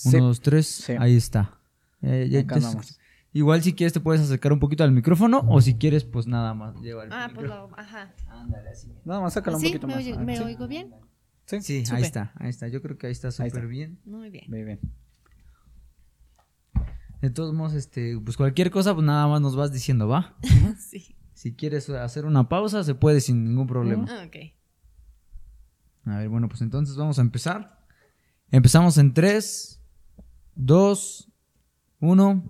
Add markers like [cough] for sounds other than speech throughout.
Sí. Uno, dos, tres. Sí. Ahí está. Eh, ya- ya. Igual si quieres te puedes acercar un poquito al micrófono o si quieres pues nada más lleva el Ah, pues lo, ajá. Ándale, así. Nada más sácalo un poquito ¿Me, más. oye- me sí. oigo bien? Sí. Sí, ahí está, ahí está. Yo creo que ahí está súper bien. Muy bien. Muy bien. De todos modos, este, pues cualquier cosa, pues nada más nos vas diciendo, va. [laughs] sí. Si quieres hacer una pausa, se puede sin ningún problema. Ah, ok. A ver, bueno, pues entonces vamos a empezar. Empezamos en 3, 2, 1.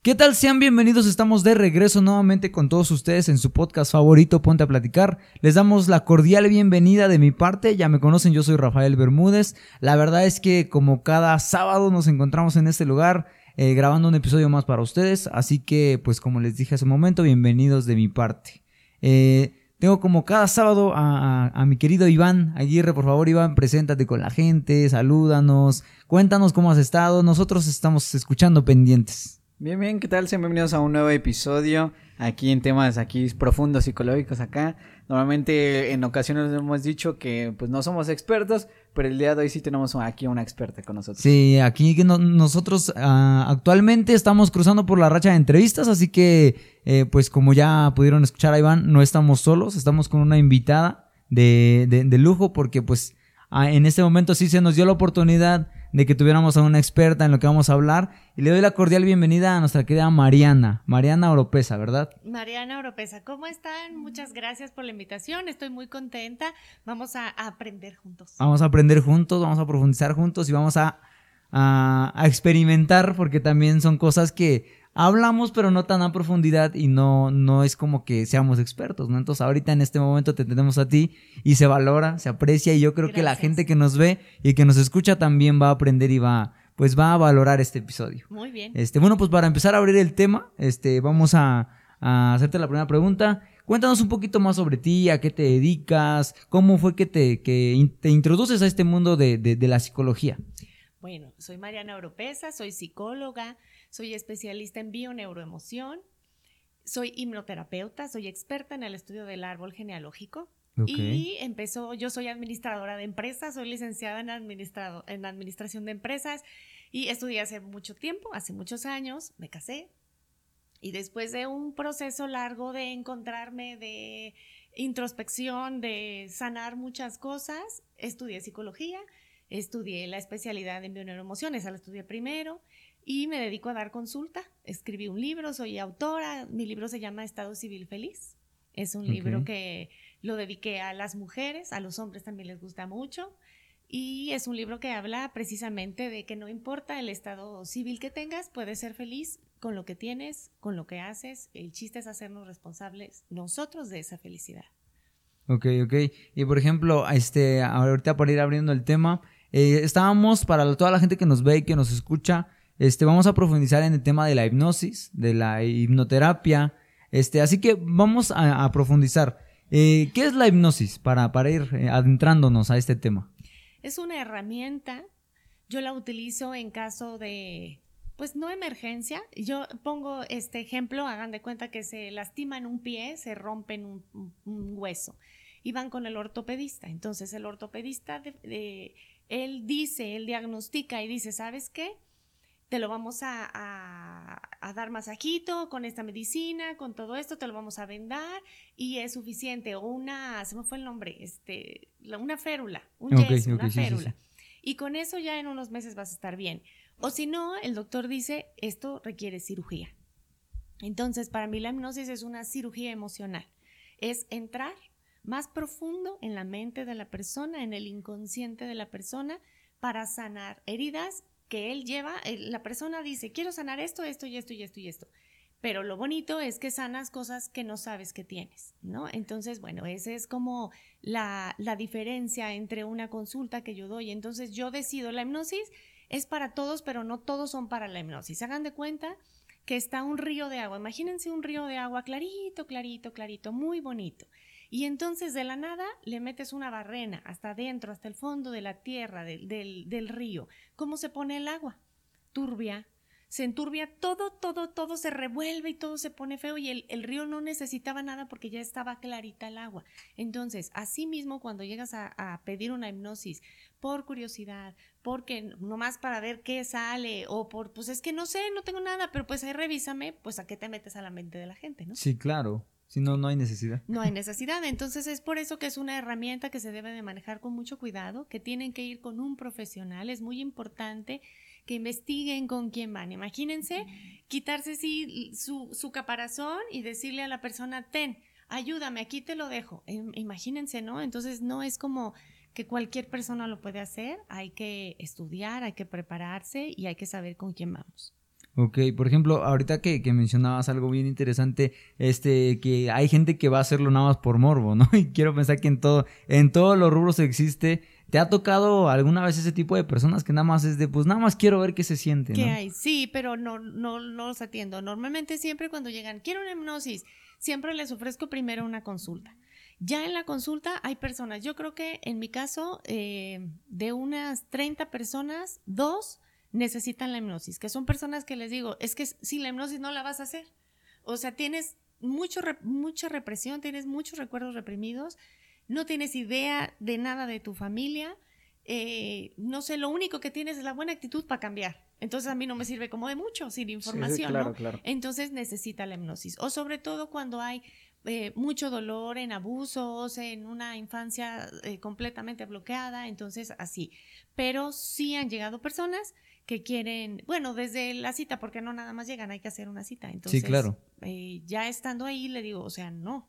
¿Qué tal? Sean bienvenidos, estamos de regreso nuevamente con todos ustedes en su podcast favorito, Ponte a Platicar. Les damos la cordial bienvenida de mi parte, ya me conocen, yo soy Rafael Bermúdez. La verdad es que como cada sábado nos encontramos en este lugar eh, grabando un episodio más para ustedes, así que pues como les dije hace un momento, bienvenidos de mi parte. Eh, tengo como cada sábado a, mi querido Iván Aguirre. Por favor, Iván, preséntate con la gente, salúdanos, cuéntanos cómo has estado. Nosotros estamos escuchando pendientes. Bien, bien, ¿qué tal? Sean bienvenidos a un nuevo episodio aquí en temas aquí profundos psicológicos acá. Normalmente en ocasiones hemos dicho que pues no somos expertos, pero el día de hoy sí tenemos aquí una experta con nosotros. Sí, aquí no- nosotros ah, actualmente estamos cruzando por la racha de entrevistas, así que eh, pues como ya pudieron escuchar a Iván, no estamos solos, estamos con una invitada de, de- de lujo porque pues ah, en este momento sí se nos dio la oportunidad de que tuviéramos a una experta en lo que vamos a hablar y le doy la cordial bienvenida a nuestra querida Mariana, Mariana Oropesa, ¿verdad? Mariana Oropesa, ¿cómo están? Muchas gracias por la invitación. Estoy muy contenta. Vamos a, aprender juntos. Vamos a aprender juntos, vamos a profundizar juntos y vamos a, a- a experimentar porque también son cosas que hablamos pero no tan a profundidad y no, no es como que seamos expertos, ¿no? Entonces ahorita en este momento te tenemos a ti y se valora, se aprecia y yo creo que la gente que nos ve y que nos escucha también va a aprender y va, pues va a valorar este episodio. Muy bien. Este, bueno, pues para empezar a abrir el tema, este, vamos a, a hacerte la primera pregunta. Cuéntanos un poquito más sobre ti, a qué te dedicas, cómo fue que te, que te introduces a este mundo de, de- de la psicología. Bueno, soy Mariana Oropesa, soy psicóloga, soy especialista en bioneuroemoción, soy hipnoterapeuta, soy experta en el estudio del árbol genealógico. Y empezó, yo soy administradora de empresas, soy licenciada en, administrado, en administración de empresas y estudié hace mucho tiempo, hace muchos años, me casé y después de un proceso largo de encontrarme, de introspección, de sanar muchas cosas, estudié psicología, estudié la especialidad en bioneuroemociones, esa la estudié primero y me dedico a dar consulta. Escribí un libro, soy autora, mi libro se llama Estado Civil Feliz. Es un libro Ok. que lo dediqué a las mujeres, a los hombres también les gusta mucho. Y es un libro que habla precisamente de que no importa el estado civil que tengas, puedes ser feliz con lo que tienes, con lo que haces. El chiste es hacernos responsables nosotros de esa felicidad. Ok, ok. Y por ejemplo, este, ahorita para ir abriendo el tema, eh, estábamos para toda la gente que nos ve y que nos escucha, este, vamos a profundizar en el tema de la hipnosis, de la hipnoterapia, este, así que vamos a, profundizar. Eh, ¿Qué es la hipnosis para, para ir eh, adentrándonos a este tema? Es una herramienta, yo la utilizo en caso de, pues no emergencia. Yo pongo este ejemplo, hagan de cuenta que se lastiman un pie, se rompen un, un- hueso y van con el ortopedista. Entonces el ortopedista, de- él dice, él diagnostica y dice, ¿sabes qué? Te lo vamos a, a- a dar masajito con esta medicina, con todo esto, te lo vamos a vendar y es suficiente. O una, se me fue el nombre, este, la- una férula, un Ok, yeso, ok, una sí, sí, férula. sí. Y con eso ya en unos meses vas a estar bien. O si no, el doctor dice, esto requiere cirugía. Entonces, para mí la hipnosis es una cirugía emocional. Es entrar más profundo en la mente de la persona, en el inconsciente de la persona, para sanar heridas que él lleva. La persona dice, quiero sanar esto, esto y esto y esto y esto. Pero lo bonito es que sanas cosas que no sabes que tienes, ¿no? Entonces, bueno, esa es como la, la diferencia entre una consulta que yo doy. Entonces, yo decido, la hipnosis es para todos, pero no todos son para la hipnosis. Hagan de cuenta que está un río de agua. Imagínense un río de agua clarito, clarito, clarito, muy bonito. Y entonces de la nada le metes una barrena hasta adentro, hasta el fondo de la tierra, del, del, del río. ¿Cómo se pone el agua? Turbia. Se enturbia todo, todo, todo se revuelve y todo se pone feo y el, el río no necesitaba nada porque ya estaba clarita el agua. Entonces, así mismo cuando llegas a, a pedir una hipnosis por curiosidad, porque nomás para ver qué sale, o por, pues es que no sé, no tengo nada, pero pues ahí revísame, pues a qué te metes a la mente de la gente, ¿no? Sí, claro. Si no, no hay necesidad. No hay necesidad. Entonces es por eso que es una herramienta que se debe de manejar con mucho cuidado, que tienen que ir con un profesional. Es muy importante que investiguen con quién van. Imagínense quitarse sí, su, su caparazón y decirle a la persona, ten, ayúdame, aquí te lo dejo. Im- Imagínense, ¿no? Entonces no es como que cualquier persona lo puede hacer, hay que estudiar, hay que prepararse y hay que saber con quién vamos. Ok, por ejemplo, ahorita que, que mencionabas algo bien interesante, este, que hay gente que va a hacerlo nada más por morbo, ¿no? [laughs] Y quiero pensar que en todo, en todos los rubros existe. ¿Te ha tocado alguna vez ese tipo de personas que nada más es de, pues nada más quiero ver qué se siente, ¿Qué ¿no? hay? Sí, pero no, no, no los atiendo. Normalmente siempre cuando llegan, quiero una hipnosis, siempre les ofrezco primero una consulta. Ya en la consulta hay personas, yo creo que en mi caso, eh, de unas 30 personas, dos necesitan la hipnosis, que son personas que les digo, es que sin la hipnosis no la vas a hacer. O sea, tienes mucho, mucha represión, tienes muchos recuerdos reprimidos, no tienes idea de nada de tu familia, eh, no sé, lo único que tienes es la buena actitud para cambiar. Entonces a mí no me sirve como de mucho, sin información, claro, ¿no? claro. Entonces necesita la hipnosis. O sobre todo cuando hay eh, mucho dolor en abusos, en una infancia eh, completamente bloqueada, entonces así. Pero sí han llegado personas que quieren, bueno, desde la cita, porque no nada más llegan, hay que hacer una cita. Entonces, claro. eh, ya estando ahí, le digo, o sea, no.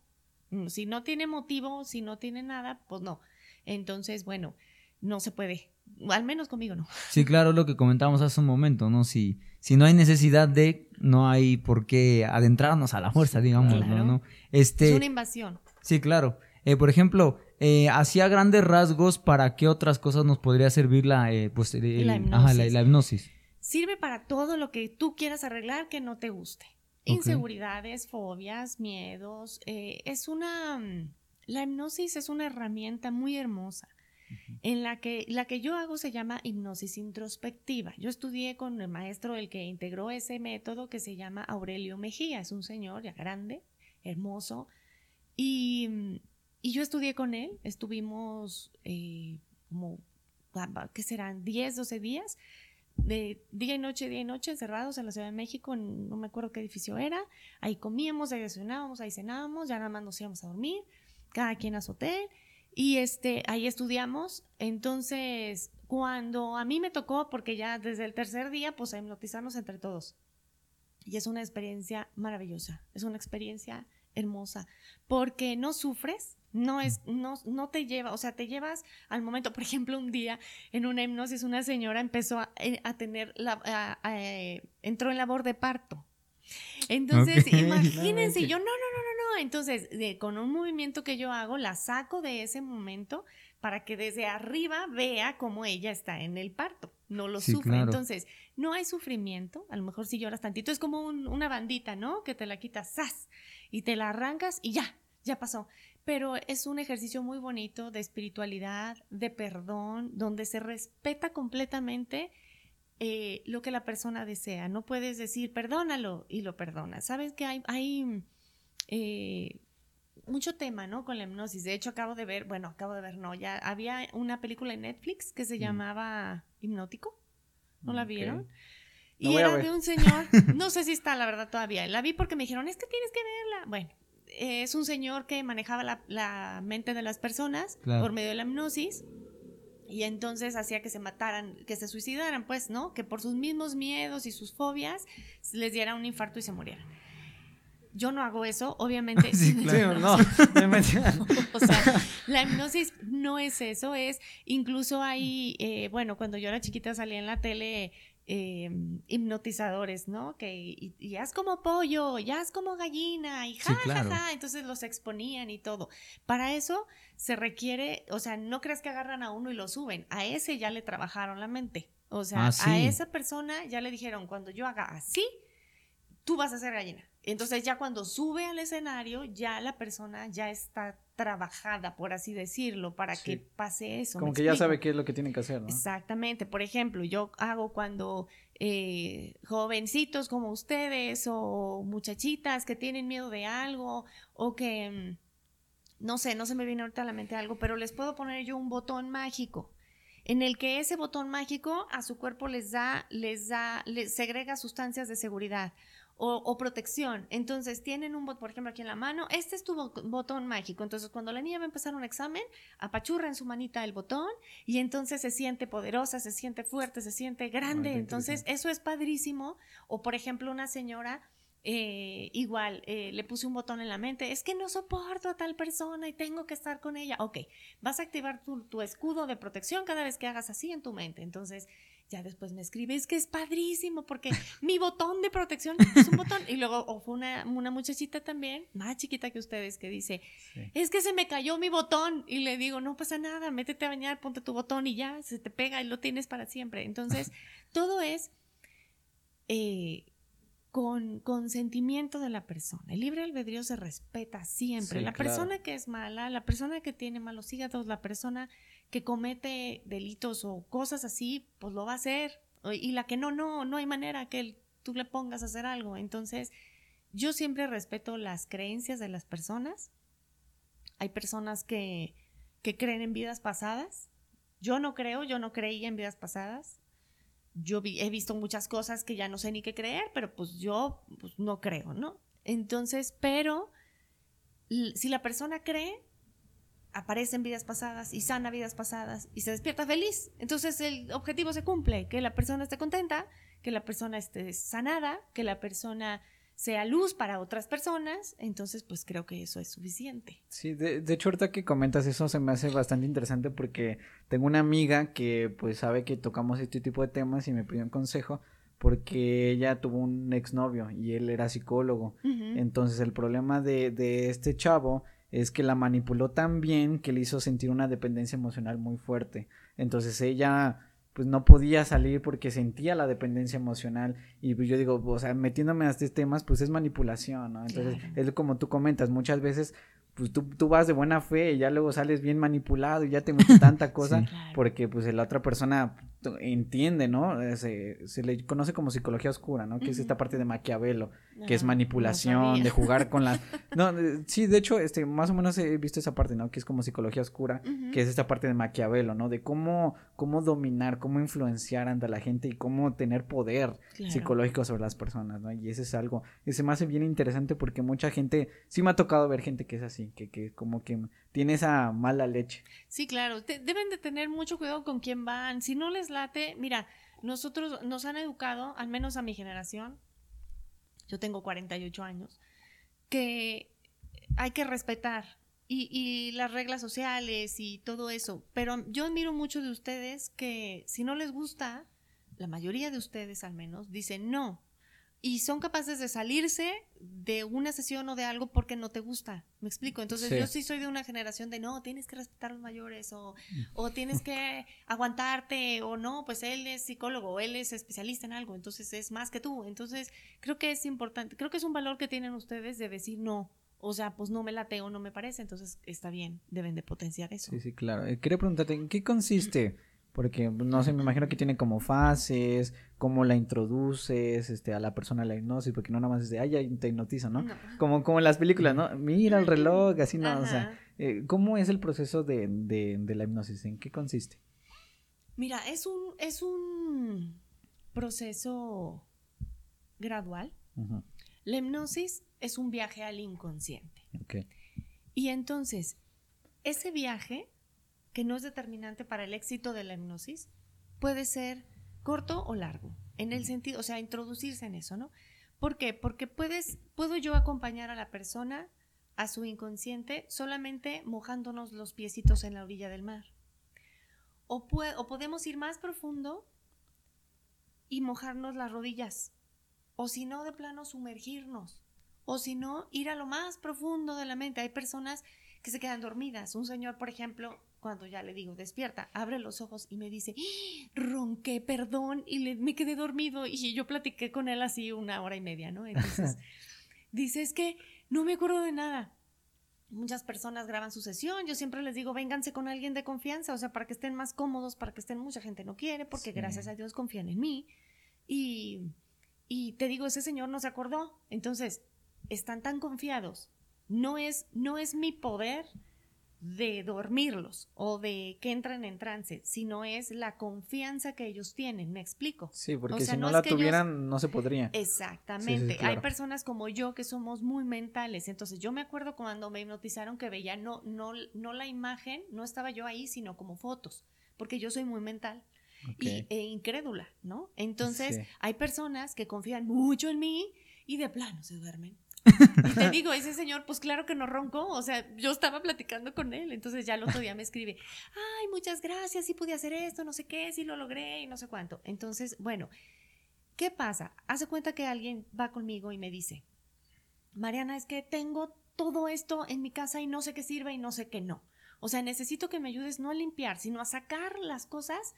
Si no tiene motivo, si no tiene nada, pues no. Entonces, bueno, no se puede. Al menos conmigo no. Sí, claro, lo que comentábamos hace un momento, ¿no? Si, si no hay necesidad de, no hay por qué adentrarnos a la fuerza, digamos, Claro. ¿no? Este, Es una invasión. Sí, claro. Eh, por ejemplo, eh, hacia grandes rasgos, ¿para qué otras cosas nos podría servir la, eh, pues, el- La ajá, la- hipnosis. la hipnosis? Sirve para todo lo que tú quieras arreglar que no te guste. Inseguridades, fobias, miedos. eh, es una... mm, La hipnosis es una herramienta muy hermosa. En la que la que yo hago se llama hipnosis introspectiva. Yo estudié con el maestro el que integró ese método que se llama Aurelio Mejía. Es un señor ya grande, hermoso. Y, mm, y yo estudié con él. Estuvimos eh, como, ah, ¿qué serán? 10, 12 días de día y noche, día y noche, encerrados en la Ciudad de México, en- no me acuerdo qué edificio era. Ahí comíamos, ahí desayunábamos, ahí cenábamos, ya nada más nos íbamos a dormir, cada quien a su hotel. Y este, ahí estudiamos. Entonces, cuando a mí me tocó, porque ya desde el tercer día, pues a hipnotizarnos entre todos. Y es una experiencia maravillosa, es una experiencia hermosa, porque no sufres, no es, no, no te lleva, o sea, te llevas al momento, por ejemplo, un día en una hipnosis una señora empezó a, eh, a tener, la, a- a, eh, entró en labor de parto. Entonces, [laughs] imagínense, yo no, no, no, no, no. Entonces, de- con un movimiento que yo hago, la saco de ese momento para que desde arriba vea cómo ella está en el parto, no lo Sí, sufre. claro. Entonces, no hay sufrimiento, a lo mejor si lloras tantito, es como un- una bandita, ¿no? Que te la quitas, ¡zas! Y te la arrancas y ya, ya pasó. Pero es un ejercicio muy bonito de espiritualidad, de perdón, donde se respeta completamente eh, lo que la persona desea. No puedes decir, perdónalo y lo perdonas. Sabes que hay, hay eh, mucho tema, ¿no? Con la hipnosis. De hecho, acabo de ver, bueno, acabo de ver, no, ya había una película en Netflix que se Mm. llamaba Hipnótico. ¿No la vieron? La Y era de un señor, [laughs] no sé si está la verdad todavía, la vi porque me dijeron, es que tienes que verla. Bueno, eh, es un señor que manejaba la, la mente de las personas Claro. por medio de la hipnosis y entonces hacía que se mataran, que se suicidaran, pues, ¿no? Que por sus mismos miedos y sus fobias les diera un infarto y se murieran. Yo no hago eso, obviamente. [laughs] Sí, [laughs] claro. no, O sea, la hipnosis no es eso, es incluso hay, eh, bueno, cuando yo era chiquita salía en la tele eh, hipnotizadores, ¿no? Que y, y haz como pollo, y haz como gallina, y Sí, ja, ja, ja, entonces los exponían y todo. Para eso se requiere, o sea, no creas que agarran a uno y lo suben, a ese ya le trabajaron la mente. O sea, Ah, sí. a esa persona ya le dijeron, cuando yo haga así, tú vas a ser gallina. Entonces ya cuando sube al escenario, ya la persona ya está trabajada, por así decirlo, para Sí. que pase eso. Como ¿me que ya sabe qué es lo que tiene que hacer, ¿no? Exactamente. Por ejemplo, yo hago cuando eh, jovencitos como ustedes o muchachitas que tienen miedo de algo o que, mm, no sé, no se me viene ahorita a la mente algo, pero les puedo poner yo un botón mágico. en el que ese botón mágico a su cuerpo les da, les da, les segrega sustancias de seguridad o, protección. Entonces tienen un botón, por ejemplo, aquí en la mano, este es tu botón mágico. Entonces cuando la niña va a empezar un examen, apachurra en su manita el botón y entonces se siente poderosa, se siente fuerte, se siente grande. entonces eso es padrísimo. O por ejemplo, una señora... Eh, igual, eh, le puse un botón en la mente, es que no soporto a tal persona y tengo que estar con ella. Ok, vas a activar tu, tu escudo de protección cada vez que hagas así en tu mente. Entonces, ya después me escribe, es que es padrísimo porque [laughs] mi botón de protección es un botón. Y luego fue una, muchachita también, más chiquita que ustedes, que dice, es que se me cayó mi botón. Y le digo, no pasa nada, métete a bañar, ponte tu botón y ya, se te pega y lo tienes para siempre. Entonces, [laughs] todo es eh, con consentimiento de la persona. El libre albedrío se respeta siempre. la persona que es mala, la persona que tiene malos hígados, la persona que comete delitos o cosas así, pues lo va a hacer. Y la que no, no, no hay manera que tú le pongas a hacer algo. Entonces, yo siempre respeto las creencias de las personas. Hay personas que, que creen en vidas pasadas. Yo no creo, yo no creía en vidas pasadas. Yo he visto muchas cosas que ya no sé ni qué creer, pero pues yo pues, no creo, ¿no? Entonces, pero si la persona cree, aparece en vidas pasadas y sana vidas pasadas y se despierta feliz. Entonces el objetivo se cumple, que la persona esté contenta, que la persona esté sanada, que la persona sea luz para otras personas, entonces pues creo que eso es suficiente. Sí, de, de, hecho ahorita que comentas eso se me hace bastante interesante porque tengo una amiga que pues sabe que tocamos este tipo de temas y me pidió un consejo porque ella tuvo un exnovio y él era psicólogo. Entonces el problema de, de este chavo es que la manipuló tan bien que le hizo sentir una dependencia emocional muy fuerte. Entonces ella pues no podía salir porque sentía la dependencia emocional y pues yo digo, o sea, metiéndome a estos temas pues es manipulación, ¿no? Entonces es como tú comentas, muchas veces pues tú, tú, vas de buena fe y ya luego sales bien manipulado y ya te metes tanta [laughs] cosa porque pues la otra persona entiende, ¿no? Se, se, le conoce como psicología oscura, ¿no? Que es esta parte de Maquiavelo, que es manipulación, de jugar con la... [laughs] No, sí, de hecho, este, más o menos he visto esa parte, ¿no? Que es como psicología oscura, que es esta parte de Maquiavelo, ¿no? De cómo, cómo dominar, cómo influenciar ante la gente y cómo tener poder psicológico sobre las personas, ¿no? Y eso es algo, y se me hace bien interesante porque mucha gente, sí me ha tocado ver gente que es así, que, que como que tiene esa mala leche. Sí, claro, deben de tener mucho cuidado con quién van. Si no les mira, nosotros nos han educado, al menos a mi generación, yo tengo 48 años, que hay que respetar y, y, las reglas sociales y todo eso. Pero yo admiro mucho de ustedes que si no les gusta, la mayoría de ustedes al menos, dicen no y son capaces de salirse de una sesión o de algo porque no te gusta. ¿Me explico? Entonces yo sí soy de una generación de no, tienes que respetar a los mayores o, o tienes que aguantarte o no, pues él es psicólogo él es especialista en algo, entonces es más que tú. Entonces creo que es importante, creo que es un valor que tienen ustedes de decir no. O sea, pues no me late o no me parece, entonces está bien, deben de potenciar eso. Sí, sí, claro. Eh, quería preguntarte, ¿en qué consiste porque, no sé, me imagino que tiene como fases, cómo la introduces este, a la persona a la hipnosis, porque no nada más es de, ay, ya te hipnotizo, ¿no? Como, como en las películas, ¿no? Mira el reloj, así no, o sea, eh, ¿cómo es el proceso de, de, la hipnosis? ¿En qué consiste? Mira, es un, es un proceso gradual. La hipnosis es un viaje al inconsciente. Okay. Y entonces, ese viaje que no es determinante para el éxito de la hipnosis, puede ser corto o largo, en el sentido, o sea, introducirse en eso, ¿no? ¿Por qué? Porque puedes, puedo yo acompañar a la persona a su inconsciente solamente mojándonos los piecitos en la orilla del mar. O, o podemos ir más profundo y mojarnos las rodillas. O si no, de plano sumergirnos. O si no, ir a lo más profundo de la mente. Hay personas que se quedan dormidas. Un señor, por ejemplo, cuando ya le digo, despierta, abre los ojos y me dice, ¡Ah! ronqué, perdón, y le, me quedé dormido y yo platiqué con él así una hora y media, ¿no? Entonces, [laughs] dice, es que no me acuerdo de nada. Muchas personas graban su sesión, yo siempre les digo, vénganse con alguien de confianza, o sea, para que estén más cómodos, para que estén, mucha gente no quiere, porque gracias a Dios confían en mí. Y, y te digo, ese señor no se acordó. Entonces, están tan confiados. No es, no es mi poder de dormirlos o de que entren en trance, sino es la confianza que ellos tienen, ¿me explico? Sí, porque O sea, si no, no la ellos- tuvieran, no se podría. Exactamente. Sí, sí, claro. Hay personas como yo que somos muy mentales. Entonces, yo me acuerdo cuando me hipnotizaron que veía no, no, no la imagen, no estaba yo ahí, sino como fotos, porque yo soy muy mental y, e incrédula, ¿no? Entonces, Sí. hay personas que confían mucho en mí y de plano se duermen. Y [laughs] te digo, ese señor, pues claro que no roncó, o sea, yo estaba platicando con él, entonces ya el otro día me escribe, ay, muchas gracias, sí pude hacer esto, no sé qué, sí lo logré y no sé cuánto. Entonces, bueno, ¿qué pasa? Hace cuenta que alguien va conmigo y me dice, Mariana, es que tengo todo esto en mi casa y no sé qué sirve y no sé qué no. O sea, necesito que me ayudes no a limpiar, sino a sacar las cosas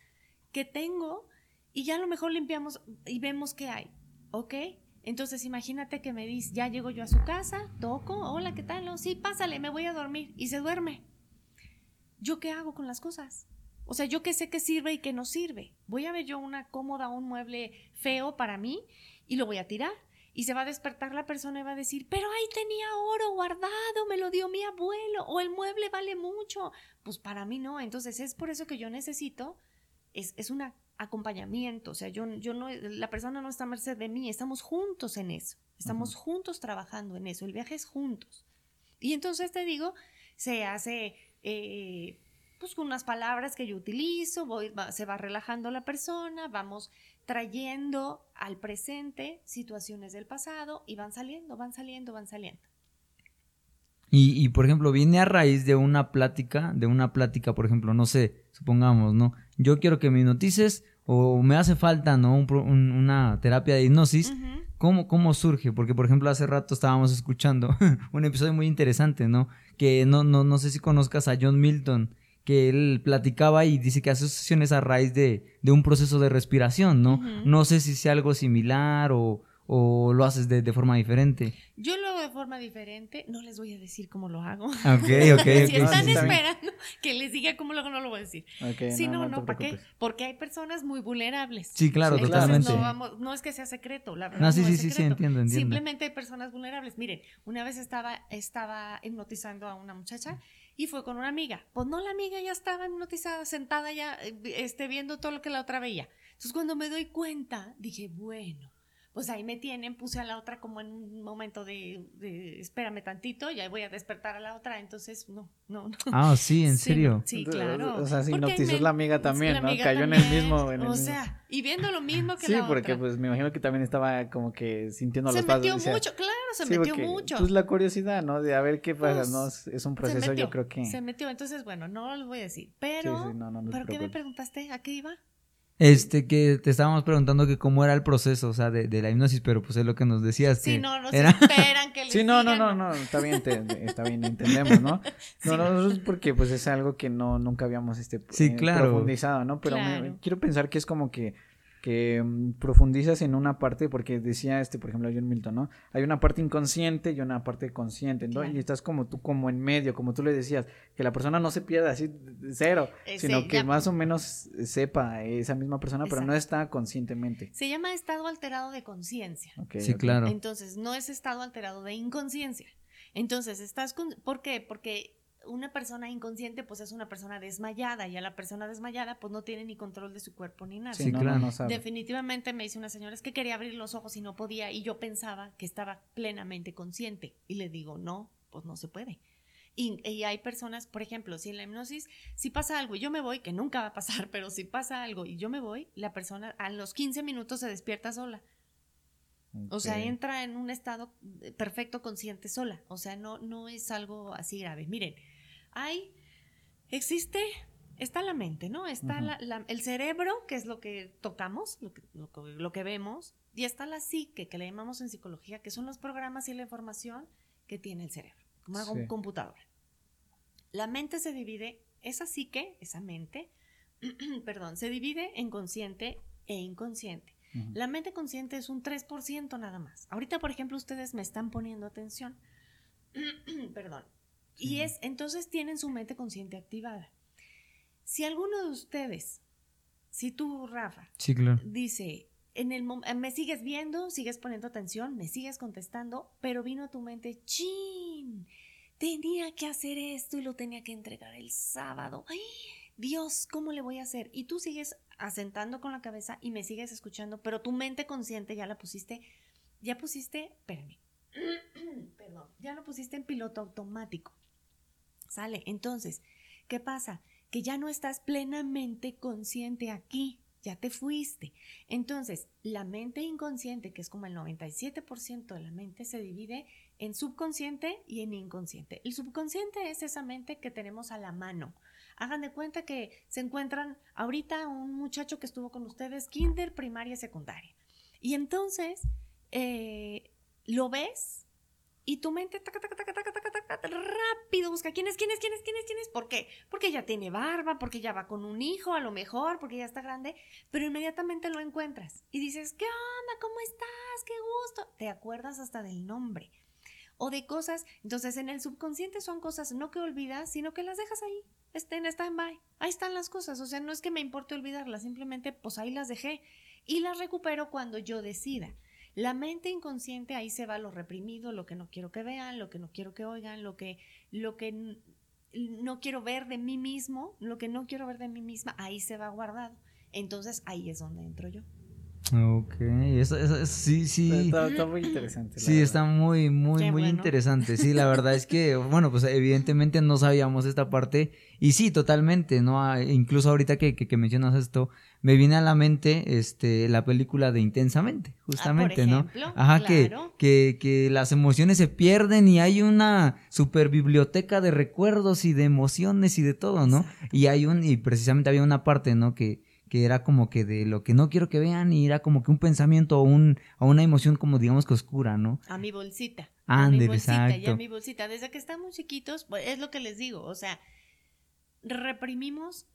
que tengo y ya a lo mejor limpiamos y vemos qué hay, ¿ok? Entonces imagínate que me dice, ya llego yo a su casa, toco, hola, ¿qué tal? No, sí, pásale, me voy a dormir y se duerme. ¿Yo qué hago con las cosas? O sea, yo qué sé qué sirve y qué no sirve. Voy a ver yo una cómoda, un mueble feo para mí y lo voy a tirar. Y se va a despertar la persona y va a decir, pero ahí tenía oro guardado, me lo dio mi abuelo, o el mueble vale mucho. Pues para mí no. Entonces es por eso que yo necesito, es, es un acompañamiento. O sea, yo, yo no, la persona no está a merced de mí, estamos juntos en eso. Estamos juntos trabajando en eso. El viaje es juntos. Y entonces te digo, se hace eh, pues con unas palabras que yo utilizo, voy, va- se va relajando la persona, vamos trayendo al presente situaciones del pasado y van saliendo, van saliendo, van saliendo. Y, y, por ejemplo, viene a raíz de una plática, de una plática, por ejemplo, no sé, supongamos, ¿no? Yo quiero que me hipnotices o me hace falta, ¿no? Un un- una terapia de hipnosis. ¿Cómo, ¿Cómo surge? Porque, por ejemplo, hace rato estábamos escuchando [laughs] un episodio muy interesante, ¿no? Que no, no, no sé si conozcas a John Milton, que él platicaba y dice que hace sesiones a raíz de, de un proceso de respiración, ¿no? No sé si sea algo similar o, o lo haces de, de forma diferente. Yo lo hago de forma diferente, no les voy a decir cómo lo hago. Ok, [laughs] ok, ok. si No, están sí, esperando que les diga cómo lo hago, no lo voy a decir. Ok, Sí, no, te no, ¿para qué? Porque hay personas muy vulnerables. Sí, claro, Entonces, totalmente. No, vamos, no es que sea secreto, la verdad. No, sí, no sí, es sí, sí, entiendo, entiendo. Simplemente hay personas vulnerables. Miren, una vez estaba, estaba hipnotizando a una muchacha y fue con una amiga. Pues no, la amiga ya estaba hipnotizada, sentada ya, eh, este, viendo todo lo que la otra veía. Entonces cuando me doy cuenta, dije, bueno, pues ahí me tienen, puse a la otra como en un momento de, de espérame tantito, y ahí voy a despertar a la otra. Entonces, no, no, no. Ah, sí, en Sí, serio. Sí, claro. o sea, se Porque ahí hipnotizó la amiga sí, también, la ¿no? amiga Cayó en el mismo- en el o mismo. sea, y viendo lo mismo que Sí, la porque otra. pues me imagino que también estaba como que sintiendo se los pasos. metió decía- mucho, claro, se Sí, metió porque, mucho. Pues la curiosidad, ¿no? De a ver qué pasa, Pues, ¿no? Es, es un Se proceso, metió, yo creo que. Se metió, entonces, bueno, no les voy a decir. Pero, sí, no, no, no te ¿pero qué me preguntaste? ¿A qué iba? Este, que te estábamos preguntando que cómo era el proceso, o sea, de, de la hipnosis, pero pues es lo que nos decías. Sí, que no, no era... se [laughs] esperan que les Sí, no, no, no, no, está bien, te- está bien, entendemos, ¿no? [laughs] No, no, nosotros porque pues es algo que no, nunca habíamos este Sí, eh, claro. profundizado, ¿no? Pero me- quiero pensar que es como que, que mm, profundizas en una parte, porque decía este, por ejemplo, John Milton, ¿no? Hay una parte inconsciente y una parte consciente, ¿no? Claro. Y estás como tú, como en medio, como tú le decías, que la persona no se pierda así de cero, Eh, sino sí, que ya- más o menos sepa esa misma persona, pero no está conscientemente. Se llama estado alterado de conciencia. Sí, claro. Entonces, no es estado alterado de inconsciencia. Entonces, estás con... ¿Por qué? Porque una persona inconsciente, pues es una persona desmayada, y a la persona desmayada, pues no tiene ni control de su cuerpo ni nada. Sí, no, claro. no, no sabe. Definitivamente me dice una señora, es que quería abrir los ojos y no podía, y yo pensaba que estaba plenamente consciente. Y le digo, no, pues no se puede. Y, y hay personas, por ejemplo, si en la hipnosis, si pasa algo y yo me voy, que nunca va a pasar, [laughs] pero si pasa algo y yo me voy, la persona a los 15 minutos se despierta sola. O sea, entra en un estado eh, perfecto consciente sola. O sea, no, no es algo así grave. Miren, hay, existe, está la mente, ¿no? Está Ujú. la- la- el cerebro, que es lo que tocamos, lo que, lo que- lo que vemos, y está la psique, que le llamamos en psicología, que son los programas y la información que tiene el cerebro, como una Sí. computadora. La mente se divide, esa psique, esa mente, [clears throat] perdón, se divide en consciente e inconsciente. La mente consciente es un 3% nada más. Ahorita, por ejemplo, ustedes me están poniendo atención. [clears throat] Perdón. Y es, entonces tienen su mente consciente activada. Si alguno de ustedes, si tú, Rafa, Sí, claro. dice, en el me sigues viendo, sigues poniendo atención, me sigues contestando, pero vino a tu mente, chin, tenía que hacer esto y lo tenía que entregar el sábado. Ay, Dios, ¿cómo le voy a hacer? Y tú sigues asentando con la cabeza y me sigues escuchando, pero tu mente consciente ya la pusiste, ya pusiste, espérame, [clears throat] perdón, ya lo pusiste en piloto automático. Sale, entonces, ¿qué pasa? Que ya no estás plenamente consciente aquí, ya te fuiste. Entonces, la mente inconsciente, que es como el 97% de la mente, se divide en subconsciente y en inconsciente. El subconsciente es esa mente que tenemos a la mano. Hagan de cuenta que se encuentran ahorita un muchacho que estuvo con ustedes, kinder, primaria, secundaria. Y entonces, eh, lo ves y tu mente rápido busca quién es, quién es, quién es, quién es, quién es. ¿Por qué? Porque ya tiene barba, porque ya va con un hijo, a lo mejor, porque ya está grande, pero inmediatamente lo encuentras y dices, ¿qué onda? ¿Cómo estás? ¡Qué gusto! Te acuerdas hasta del nombre o de cosas. Entonces, en el subconsciente son cosas no que olvidas, sino que las dejas ahí. Estén, están by. Ahí están las cosas. O sea, no es que me importe olvidarlas, simplemente pues ahí las dejé y las recupero cuando yo decida. La mente inconsciente ahí se va lo reprimido, lo que no quiero que vean, lo que no quiero que oigan, lo que, lo que no quiero ver de mí mismo, lo que no quiero ver de mí misma, ahí se va guardado. Entonces ahí es donde entro yo. Ok, eso, eso, sí, sí. Está, muy interesante. Sí, está muy, muy, muy interesante. Sí, la [laughs] verdad es que, bueno, pues evidentemente no sabíamos esta parte. Y sí, totalmente, ¿no? Ah, incluso ahorita que, que, mencionas esto, me viene a la mente este, la película de Intensamente, justamente, ah, ¿no? Ajá, que, que, que las emociones se pierden y hay una super biblioteca de recuerdos y de emociones y de todo, ¿no? Y hay un, y precisamente había una parte, ¿no? Que que era como que de lo que no quiero que vean y era como que un pensamiento o, un, o una emoción como digamos que oscura, ¿no? A mi bolsita. a mi bolsita, y a mi bolsita. Desde que estamos chiquitos, pues es lo que les digo, o sea, reprimimos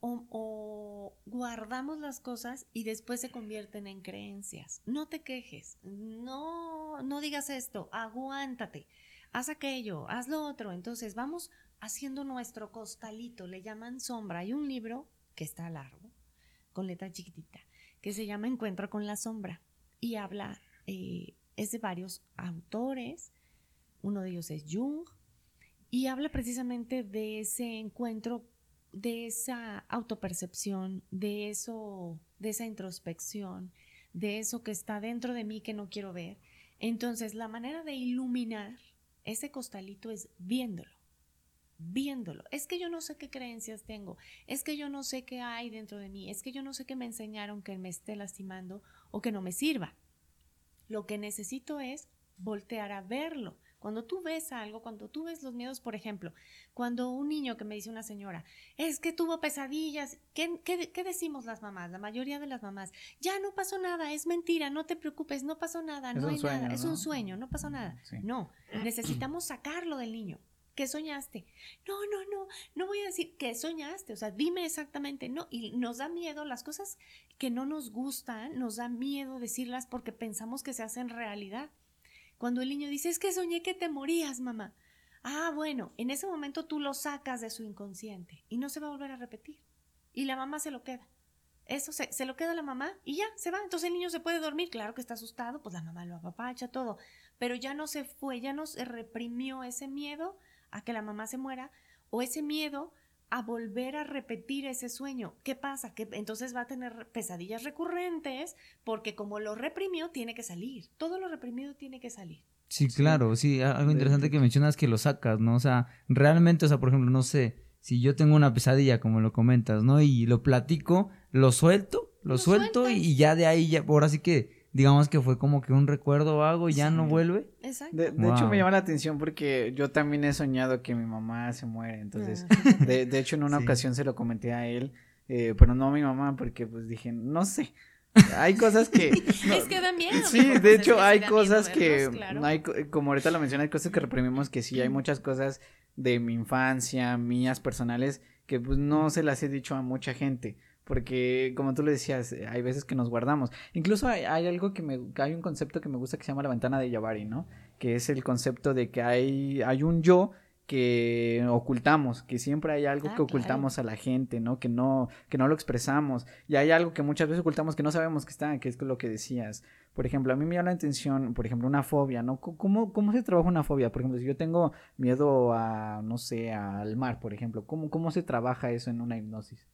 o, o, guardamos las cosas y después se convierten en creencias. No te quejes, no, no digas esto, aguántate, haz aquello, haz lo otro. Entonces vamos haciendo nuestro costalito, le llaman sombra. Hay un libro que está largo, con letra chiquitita, que se llama Encuentro con la sombra. Y habla, eh, es de varios autores, uno de ellos es Jung, y habla precisamente de ese encuentro, de esa autopercepción, de eso, de esa introspección, de eso que está dentro de mí que no quiero ver. Entonces, la manera de iluminar ese costalito es viéndolo viéndolo. Es que yo no sé qué creencias tengo, es que yo no sé qué hay dentro de mí, es que yo no sé qué me enseñaron que me esté lastimando o que no me sirva. Lo que necesito es voltear a verlo. Cuando tú ves algo, cuando tú ves los miedos, por ejemplo, cuando un niño que me dice una señora, es que tuvo pesadillas, ¿qué, qué, decimos las mamás? La mayoría de las mamás, ya no pasó nada, es mentira, no te preocupes, no pasó nada, no hay nada, es un sueño, no pasó nada. No, necesitamos sacarlo del niño. ¿Qué soñaste? No, no, no, no voy a decir qué soñaste, o sea, dime exactamente, no, y nos da miedo las cosas que no nos gustan, nos da miedo decirlas porque pensamos que se hacen realidad. Cuando el niño dice, es que soñé que te morías, mamá. Ah, bueno, en ese momento tú lo sacas de su inconsciente y no se va a volver a repetir. Y la mamá se lo queda. Eso se, se lo queda la mamá y ya, se va. Entonces el niño se puede dormir, claro que está asustado, pues la mamá lo apapacha, todo. Pero ya no se fue, ya no se reprimió ese miedo a que la mamá se muera o ese miedo a volver a repetir ese sueño. ¿Qué pasa? Que entonces va a tener pesadillas recurrentes porque como lo reprimió, tiene que salir. Todo lo reprimido tiene que salir. Sí, claro, sí, algo interesante que mencionas que lo sacas, ¿no? O sea, realmente, o sea, por ejemplo, no sé, si yo tengo una pesadilla, como lo comentas, ¿no? Y lo platico, lo suelto, lo, suelto y ya de ahí, ya, ahora sí que digamos que fue como que un recuerdo vago y ya no vuelve. Exacto. De, hecho me llama la atención porque yo también he soñado que mi mamá se muere, entonces, ah. de, de, hecho en una [laughs] ocasión se lo comenté a él, eh, pero no a mi mamá porque pues dije, no sé. Hay cosas que... [laughs] es que da miedo. Sí, de pues, hecho hay cosas que... hay, como ahorita lo mencioné, hay cosas que reprimimos que sí, hay muchas cosas de mi infancia, mías personales, que pues no se las he dicho a mucha gente. Porque, como tú le decías, eh, hay veces que nos guardamos. Incluso hay, algo que me. Hay un concepto que me gusta que se llama la ventana de Yavari, ¿no? Que es el concepto de que hay, hay un yo que ocultamos, que siempre hay algo Ah, que ocultamos a la gente, ¿no? Que no, que no lo expresamos. Y hay algo que muchas veces ocultamos que no sabemos que está, que es lo que decías. Por ejemplo, a mí me llama la atención, por ejemplo, una fobia, ¿no? ¿Cómo, cómo se trabaja una fobia? Por ejemplo, si yo tengo miedo a, no sé, al mar, por ejemplo, ¿cómo, cómo se trabaja eso en una hipnosis?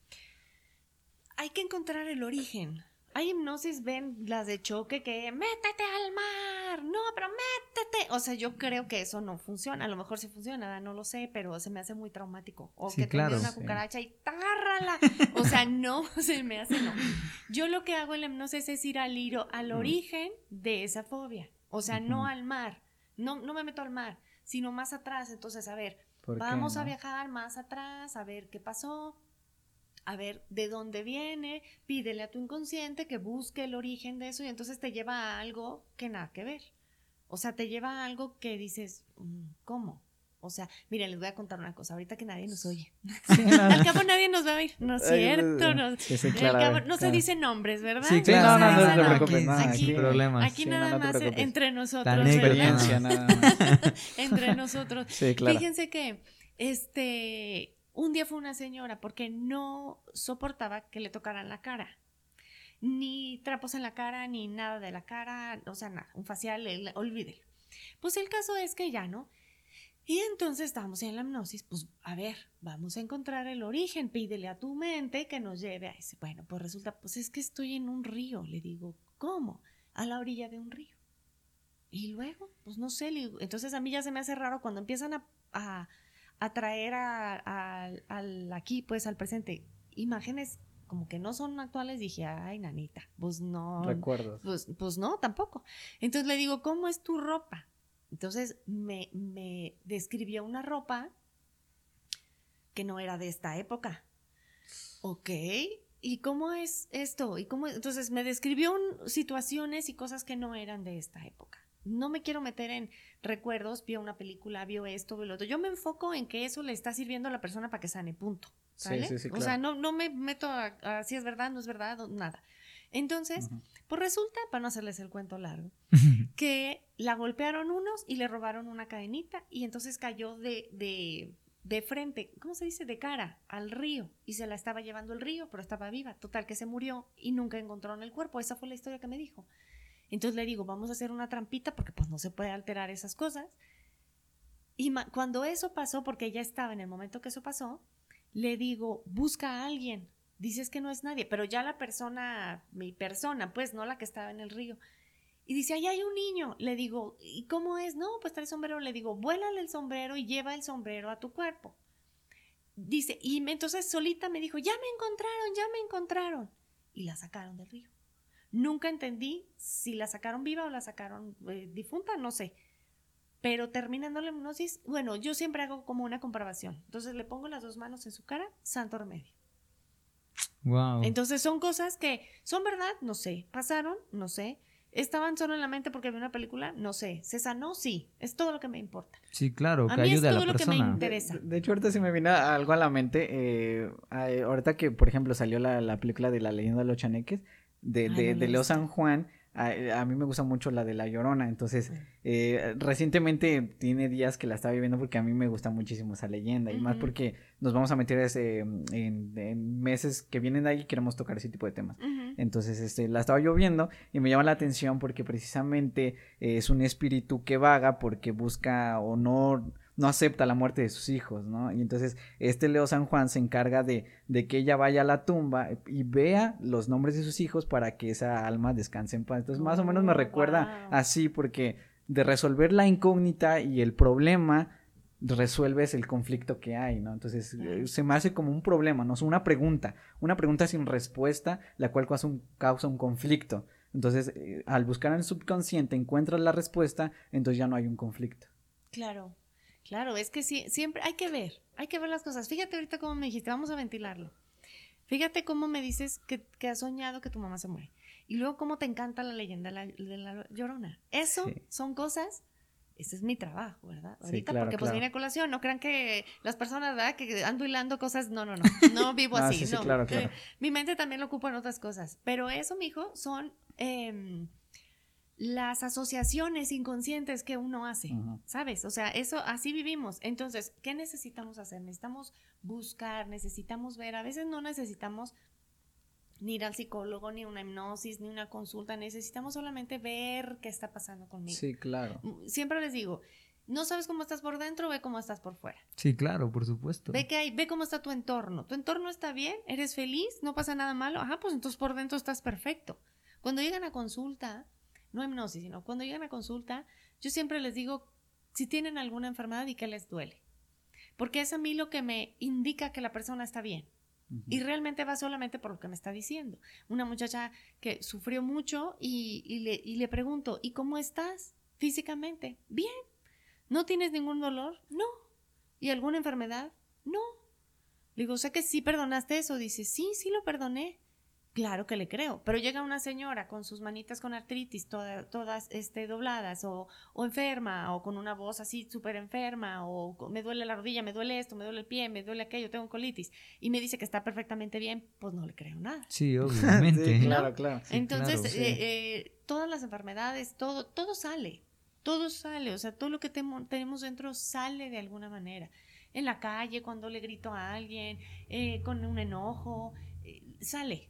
Hay que encontrar el origen. Hay hipnosis, ven las de choque que métete al mar, no, pero métete. O sea, yo creo que eso no funciona. A lo mejor sí funciona, no lo sé, pero se me hace muy traumático. O Sí, que te claro, viene una sí. cucaracha y tárrala. O sea, no, [laughs] se me hace no. Yo lo que hago en la hipnosis es ir al, al origen de esa fobia. O sea, no al mar. No, no me meto al mar, sino más atrás. Entonces, a ver, ¿Por qué, Vamos a viajar más atrás, a ver qué pasó, a ver de dónde viene, pídele a tu inconsciente que busque el origen de eso y entonces te lleva a algo que nada que ver. O sea, te lleva a algo que dices, mm, ¿cómo? O sea, miren, les voy a contar una cosa, ahorita que nadie nos oye. Sí, [laughs] no, Al no. cabo nadie nos va a oír, ¿no es cierto? no, No, sí, sí, Al claro, cabo, a ver, no se dicen nombres, ¿verdad? Sí, claro. no, no, no, se te preocupes, no, aquí, sin problemas. aquí Sí, no, nada no más preocupes. entre nosotros, Tan. [laughs] Experiencia, nada más. entre nosotros. Sí, claro. Fíjense que este un día fue una señora porque no soportaba que le tocaran la cara. Ni trapos en la cara, ni nada de la cara, o sea, nada, un facial, el- olvídelo. Pues el caso es que ya no. Y entonces estábamos en la hipnosis, pues a ver, vamos a encontrar el origen, pídele a tu mente que nos lleve a ese. Bueno, pues resulta, pues es que estoy en un río, le digo, ¿cómo? A la orilla de un río. Y luego, pues no sé, le entonces a mí ya se me hace raro cuando empiezan a, a traer a- a- al aquí, pues al presente, imágenes como que no son actuales, dije, ay, nanita, pues no, Recuerdos. pues, pues no, tampoco. Entonces le digo, ¿cómo es tu ropa? Entonces me, me describió una ropa que no era de esta época. Ok, ¿y cómo es esto? ¿Y cómo es? Entonces me describió un- situaciones y cosas que no eran de esta época. No me quiero meter en recuerdos, vio una película, vio esto, vio lo otro. Yo me enfoco en que eso le está sirviendo a la persona para que sane, punto. Sí, sí, sí, O sea, claro. no, no me meto a, a si es verdad, no es verdad, nada. Entonces, pues resulta, para no hacerles el cuento largo, [laughs] que la golpearon unos y le robaron una cadenita y entonces cayó de, de, de frente, ¿cómo se dice? De cara al río y se la estaba llevando el río, pero estaba viva. Total, que se murió y nunca encontraron el cuerpo. Esa fue la historia que me dijo. Entonces le digo, vamos a hacer una trampita porque pues no se puede alterar esas cosas. Y cuando eso pasó, porque ella estaba en el momento que eso pasó, le digo, busca a alguien. Dices que no es nadie, pero ya la persona, mi persona, pues no la que estaba en el río. Y dice, ahí hay un niño. Le digo, ¿y cómo es? No, pues trae sombrero. Le digo, vuélale el sombrero y lleva el sombrero a tu cuerpo. Dice, y entonces solita me dijo, ya me encontraron, ya me encontraron. Y la sacaron del río. Nunca entendí si la sacaron viva o la sacaron eh, difunta, no sé. Pero terminando la hipnosis, bueno, yo siempre hago como una comprobación. Entonces le pongo las dos manos en su cara, santo remedio. Wow. Entonces son cosas que son verdad, no sé. Pasaron, no sé. Estaban solo en la mente porque vi una película, no sé. Se sanó, sí. Es todo lo que me importa. Sí, claro, A que mí es ayude a todo la lo que me interesa. De, de hecho, ahorita se me viene algo a la mente. eh, ahorita que, por ejemplo, salió la, la película de la leyenda de los chaneques, de, Ay, de, no de Leo. San Juan. A, a mí me gusta mucho la de La Llorona. Entonces, eh, recientemente tiene días que la estaba viendo porque a mí me gusta muchísimo esa leyenda. Y más porque nos vamos a meter ese, en, en meses que vienen de ahí y queremos tocar ese tipo de temas. Entonces, este, la estaba yo viendo y me llama la atención porque precisamente eh, es un espíritu que vaga porque busca o no, acepta la muerte de sus hijos, ¿no? Y entonces, este Leo San Juan se encarga de, de que ella vaya a la tumba y vea los nombres de sus hijos para que esa alma descanse en paz. Entonces, más o menos me Oh, recuerda wow. así porque de resolver la incógnita y el problema resuelves el conflicto que hay, ¿no? Entonces eh, se me hace como un problema, ¿no? Es una pregunta, una pregunta sin respuesta, la cual causa un, causa un conflicto. Entonces, eh, al buscar en el subconsciente encuentras la respuesta, entonces ya no hay un conflicto. Claro, claro, es que sí, siempre hay que ver, hay que ver las cosas. Fíjate ahorita cómo me dijiste, vamos a ventilarlo. Fíjate cómo me dices que, que has soñado que tu mamá se muere. Y luego cómo te encanta la leyenda de la, llorona. Eso Sí. son cosas, ese es mi trabajo, ¿verdad? Sí, Ahorita claro, porque pues claro. viene a colación, no crean que las personas, ¿verdad? Que ando hilando cosas, no, no, no, [laughs] no vivo No, así, sí, sí, no. claro. Eh, mi mente también lo ocupa en otras cosas, pero eso, mijo, son em, las asociaciones inconscientes que uno hace. ¿sabes? O sea, eso así vivimos. Entonces, ¿qué necesitamos hacer? Necesitamos buscar, necesitamos ver. A veces no necesitamos ni ir al psicólogo, ni una hipnosis, ni una consulta. Necesitamos solamente ver qué está pasando conmigo. Sí, claro. Mm, Siempre les digo, no sabes cómo estás por dentro, ve cómo estás por fuera. Sí, claro, por supuesto. Ve que hay, ve cómo está tu entorno. Tu entorno está bien, eres feliz, no pasa nada malo. Ajá, pues entonces por dentro estás perfecto. Cuando llegan a consulta, no hipnosis, sino cuando llegan a consulta, yo siempre les digo si tienen alguna enfermedad y que les duele. Porque es a mí lo que me indica que la persona está bien. Y realmente va solamente por lo que me está diciendo. Una muchacha que sufrió mucho y, y le, y le pregunto, ¿y cómo estás físicamente? Bien. ¿No tienes ningún dolor? No. ¿Y alguna enfermedad? No. Le digo, o sea que sí perdonaste eso. Dice, sí, sí lo perdoné. Claro que le creo. Pero llega una señora con sus manitas con artritis, toda- todas este, dobladas, o, o enferma, o con una voz así súper enferma, o me duele la rodilla, me duele esto, me duele el pie, me duele aquello, tengo colitis, y me dice que está perfectamente bien, pues no le creo nada. Sí, [laughs] obviamente. Sí, claro, claro. Sí, Entonces, claro, sí. eh, eh, todas las enfermedades, todo, todo sale, todo sale, o sea, todo lo que temo- tenemos dentro sale de alguna manera. En la calle, cuando le grito a alguien, eh, con un enojo, eh, sale,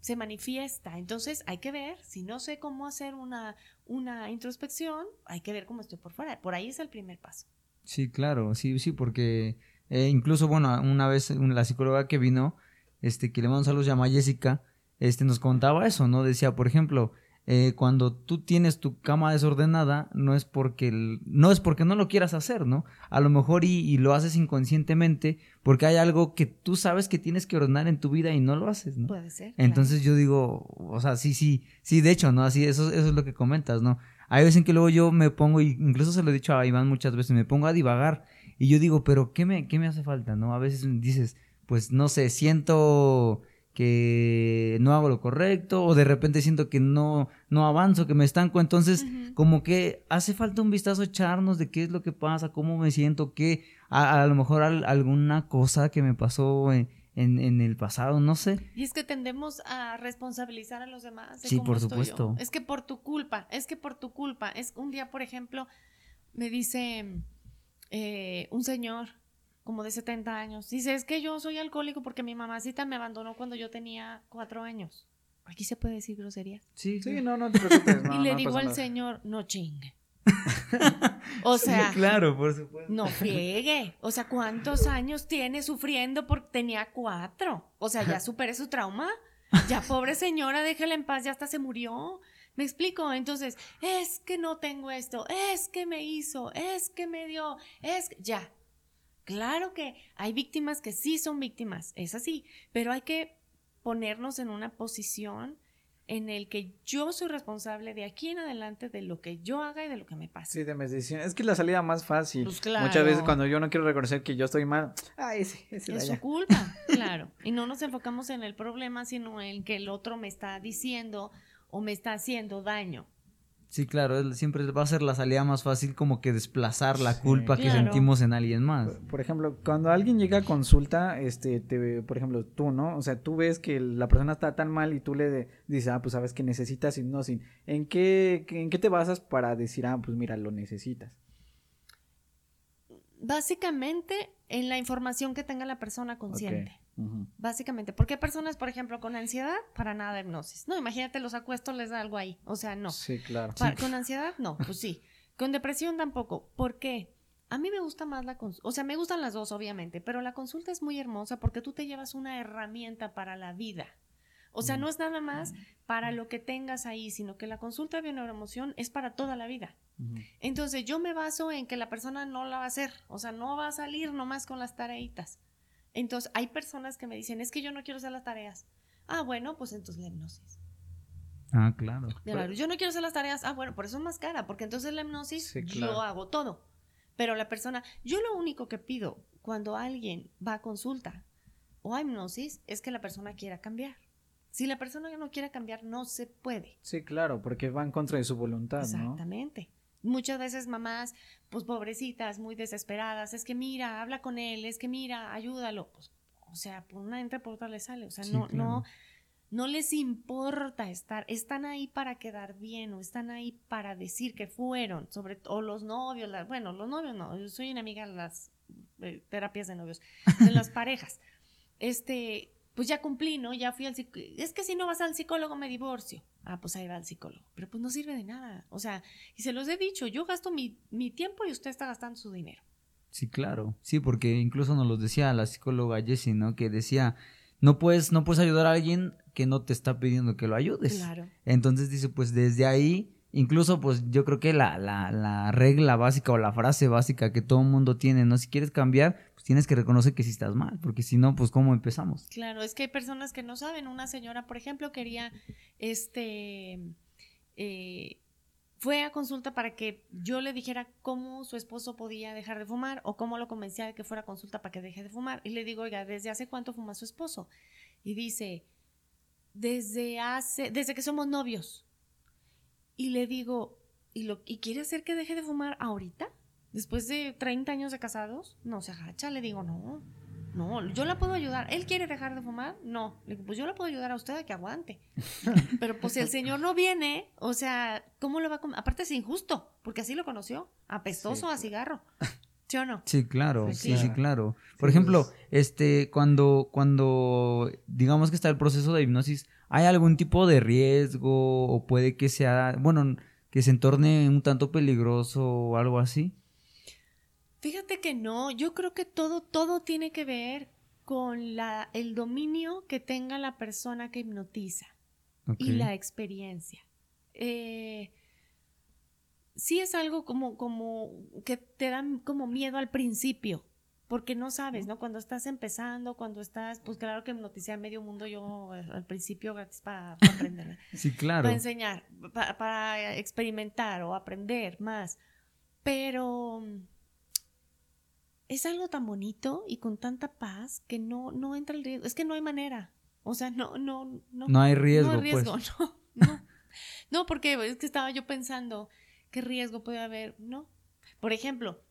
se manifiesta. Entonces, hay que ver, si no sé cómo hacer una, una introspección, hay que ver cómo estoy por fuera. Por ahí es el primer paso. Sí, claro, sí, sí, porque eh, incluso, bueno, una vez la psicóloga que vino, este, que le mando saludos, llama Jessica, este, nos contaba eso, ¿no? Decía, por ejemplo, eh, cuando tú tienes tu cama desordenada, no es porque el- no es porque no lo quieras hacer, ¿no? A lo mejor y, y lo haces inconscientemente porque hay algo que tú sabes que tienes que ordenar en tu vida y no lo haces, ¿no? Puede ser. Entonces yo digo, o sea, sí, sí, sí, de hecho, ¿no? Así, eso, eso es lo que comentas, ¿no? Hay veces en que luego yo me pongo, y incluso se lo he dicho a Iván muchas veces, me pongo a divagar y yo digo, pero ¿qué me, qué me hace falta, no? A veces dices, pues no sé, siento que no hago lo correcto o de repente siento que no, no avanzo, que me estanco, entonces como que hace falta un vistazo echarnos de qué es lo que pasa, cómo me siento, qué, a, a lo mejor al- alguna cosa que me pasó en, en, en el pasado, no sé. Y es que tendemos a responsabilizar a los demás. de Sí, cómo por estoy yo. supuesto. Es que por tu culpa, es que por tu culpa. Es un día, por ejemplo, me dice eh, un señor como de 70 años, dice, es que yo soy alcohólico porque mi mamacita me abandonó cuando yo tenía cuatro años. Aquí se puede decir grosería. Sí, Sí, no, no te preocupes. [laughs] No, y le no digo al nada. señor, no chingue. [laughs] o sea, claro, por supuesto. no friegue. O sea, ¿cuántos años tiene sufriendo porque tenía cuatro? O sea, ya [laughs] superé su trauma. Ya, pobre señora, déjela en paz, ya hasta se murió. ¿Me explico? Entonces, es que no tengo esto, es que me hizo, es que me dio, es que... Ya. Claro que hay víctimas que sí son víctimas, es así, pero hay que ponernos en una posición en el que yo soy responsable de aquí en adelante de lo que yo haga y de lo que me pase. Sí, de mis decisiones. Es que es la salida más fácil. Pues claro. Muchas veces cuando yo no quiero reconocer que yo estoy mal, ay, ese Es su allá. culpa, [laughs] claro. Y no nos enfocamos en el problema, sino en que el otro me está diciendo o me está haciendo daño. Sí, claro, es- siempre va a ser la salida más fácil como que desplazar la Sí. culpa que Claro. sentimos en alguien más. Por ejemplo, cuando alguien llega a consulta, este, te, por ejemplo, tú, ¿no? O sea, tú ves que la persona está tan mal y tú le de- dices, ah, pues sabes que necesitas hipnosis. ¿En qué- en qué te basas para decir, ah, pues mira, lo necesitas? Básicamente en la información que tenga la persona consciente. Básicamente, porque hay personas, por ejemplo, con ansiedad, para nada hipnosis. No, imagínate, los acuestos les da algo ahí. O sea, no. Sí, claro. Pa- Con ansiedad, no, pues sí. Con depresión tampoco. ¿Por qué? A mí me gusta más la consulta. O sea, me gustan las dos, obviamente, pero la consulta es muy hermosa porque tú te llevas una herramienta para la vida. O sea, no es nada más para lo que tengas ahí, sino que la consulta de neuroemoción es para toda la vida. Entonces, yo me baso en que la persona no la va a hacer. O sea, no va a salir nomás con las tareitas. Entonces, hay personas que me dicen, es que yo no quiero hacer las tareas. Ah, bueno, pues entonces la hipnosis. Ah, claro. Claro, yo no quiero hacer las tareas. Ah, bueno, por eso es más cara, porque entonces la hipnosis Sí, claro. yo hago todo. Pero la persona, yo lo único que pido cuando alguien va a consulta o a hipnosis es que la persona quiera cambiar. Si la persona no quiere cambiar, no se puede. Sí, claro, porque va en contra de su voluntad, ¿no? Exactamente. Muchas veces mamás, pues pobrecitas, muy desesperadas, es que mira, habla con él, es que mira, ayúdalo. Pues, o sea, por una entra por otra le sale. O sea, Sí, no, claro. no, No les importa estar, están ahí para quedar bien o están ahí para decir que fueron, sobre todo los novios, bueno, los novios no, yo soy enemiga de las eh, terapias de novios, de las [laughs] parejas. Este, pues ya cumplí, ¿no? Ya fui al psicólogo. Es que si no vas al psicólogo me divorcio. Ah, pues ahí va al psicólogo. Pero pues no sirve de nada. O sea, y se los he dicho, yo gasto mi, mi tiempo y usted está gastando su dinero. Sí, claro. Sí, porque incluso nos lo decía la psicóloga Jessie, ¿no? Que decía, no puedes, no puedes ayudar a alguien que no te está pidiendo que lo ayudes. Claro. Entonces dice, pues desde ahí, incluso pues yo creo que la, la, la regla básica o la frase básica que todo el mundo tiene, ¿no? Si quieres cambiar, tienes que reconocer que sí estás mal, porque si no, pues ¿cómo empezamos? Claro, es que hay personas que no saben. Una señora, por ejemplo, quería, este, eh, fue a consulta para que yo le dijera cómo su esposo podía dejar de fumar o cómo lo convencía de que fuera a consulta para que deje de fumar. Y le digo, oiga, ¿desde hace cuánto fuma su esposo? Y dice, desde hace, desde que somos novios. Y le digo, ¿y, lo, ¿y quiere hacer que deje de fumar ahorita? Después de 30 años de casados, no se agacha. Le digo, no, no, yo la puedo ayudar. ¿Él quiere dejar de fumar? No. Le digo, pues yo la puedo ayudar a usted a que aguante. [laughs] Pero pues si el señor no viene, o sea, ¿cómo lo va a Aparte es injusto, porque así lo conoció. Apestoso a cigarro. ¿Sí o no? [laughs] Sí, claro, pues sí, sí, claro. Por ejemplo, pues. este, cuando, cuando digamos que está el proceso de hipnosis, ¿hay algún tipo de riesgo o puede que sea, bueno, que se entorne un tanto peligroso o algo así? Fíjate que no, yo creo que todo, todo tiene que ver con la, el dominio que tenga la persona que hipnotiza y la experiencia. Eh, sí es algo como, como que te dan como miedo al principio, porque no sabes, ¿no? Cuando estás empezando, cuando estás, pues claro que hipnoticé a medio mundo yo al principio gratis para, aprender. [laughs] sí, claro. Para enseñar, para experimentar o aprender más. Pero es algo tan bonito y con tanta paz que no, no entra el riesgo. Es que no hay manera. O sea, no, no, no. No hay riesgo. No hay riesgo, pues. [laughs] no, no. No, porque es que estaba yo pensando, ¿qué riesgo puede haber? No. Por ejemplo,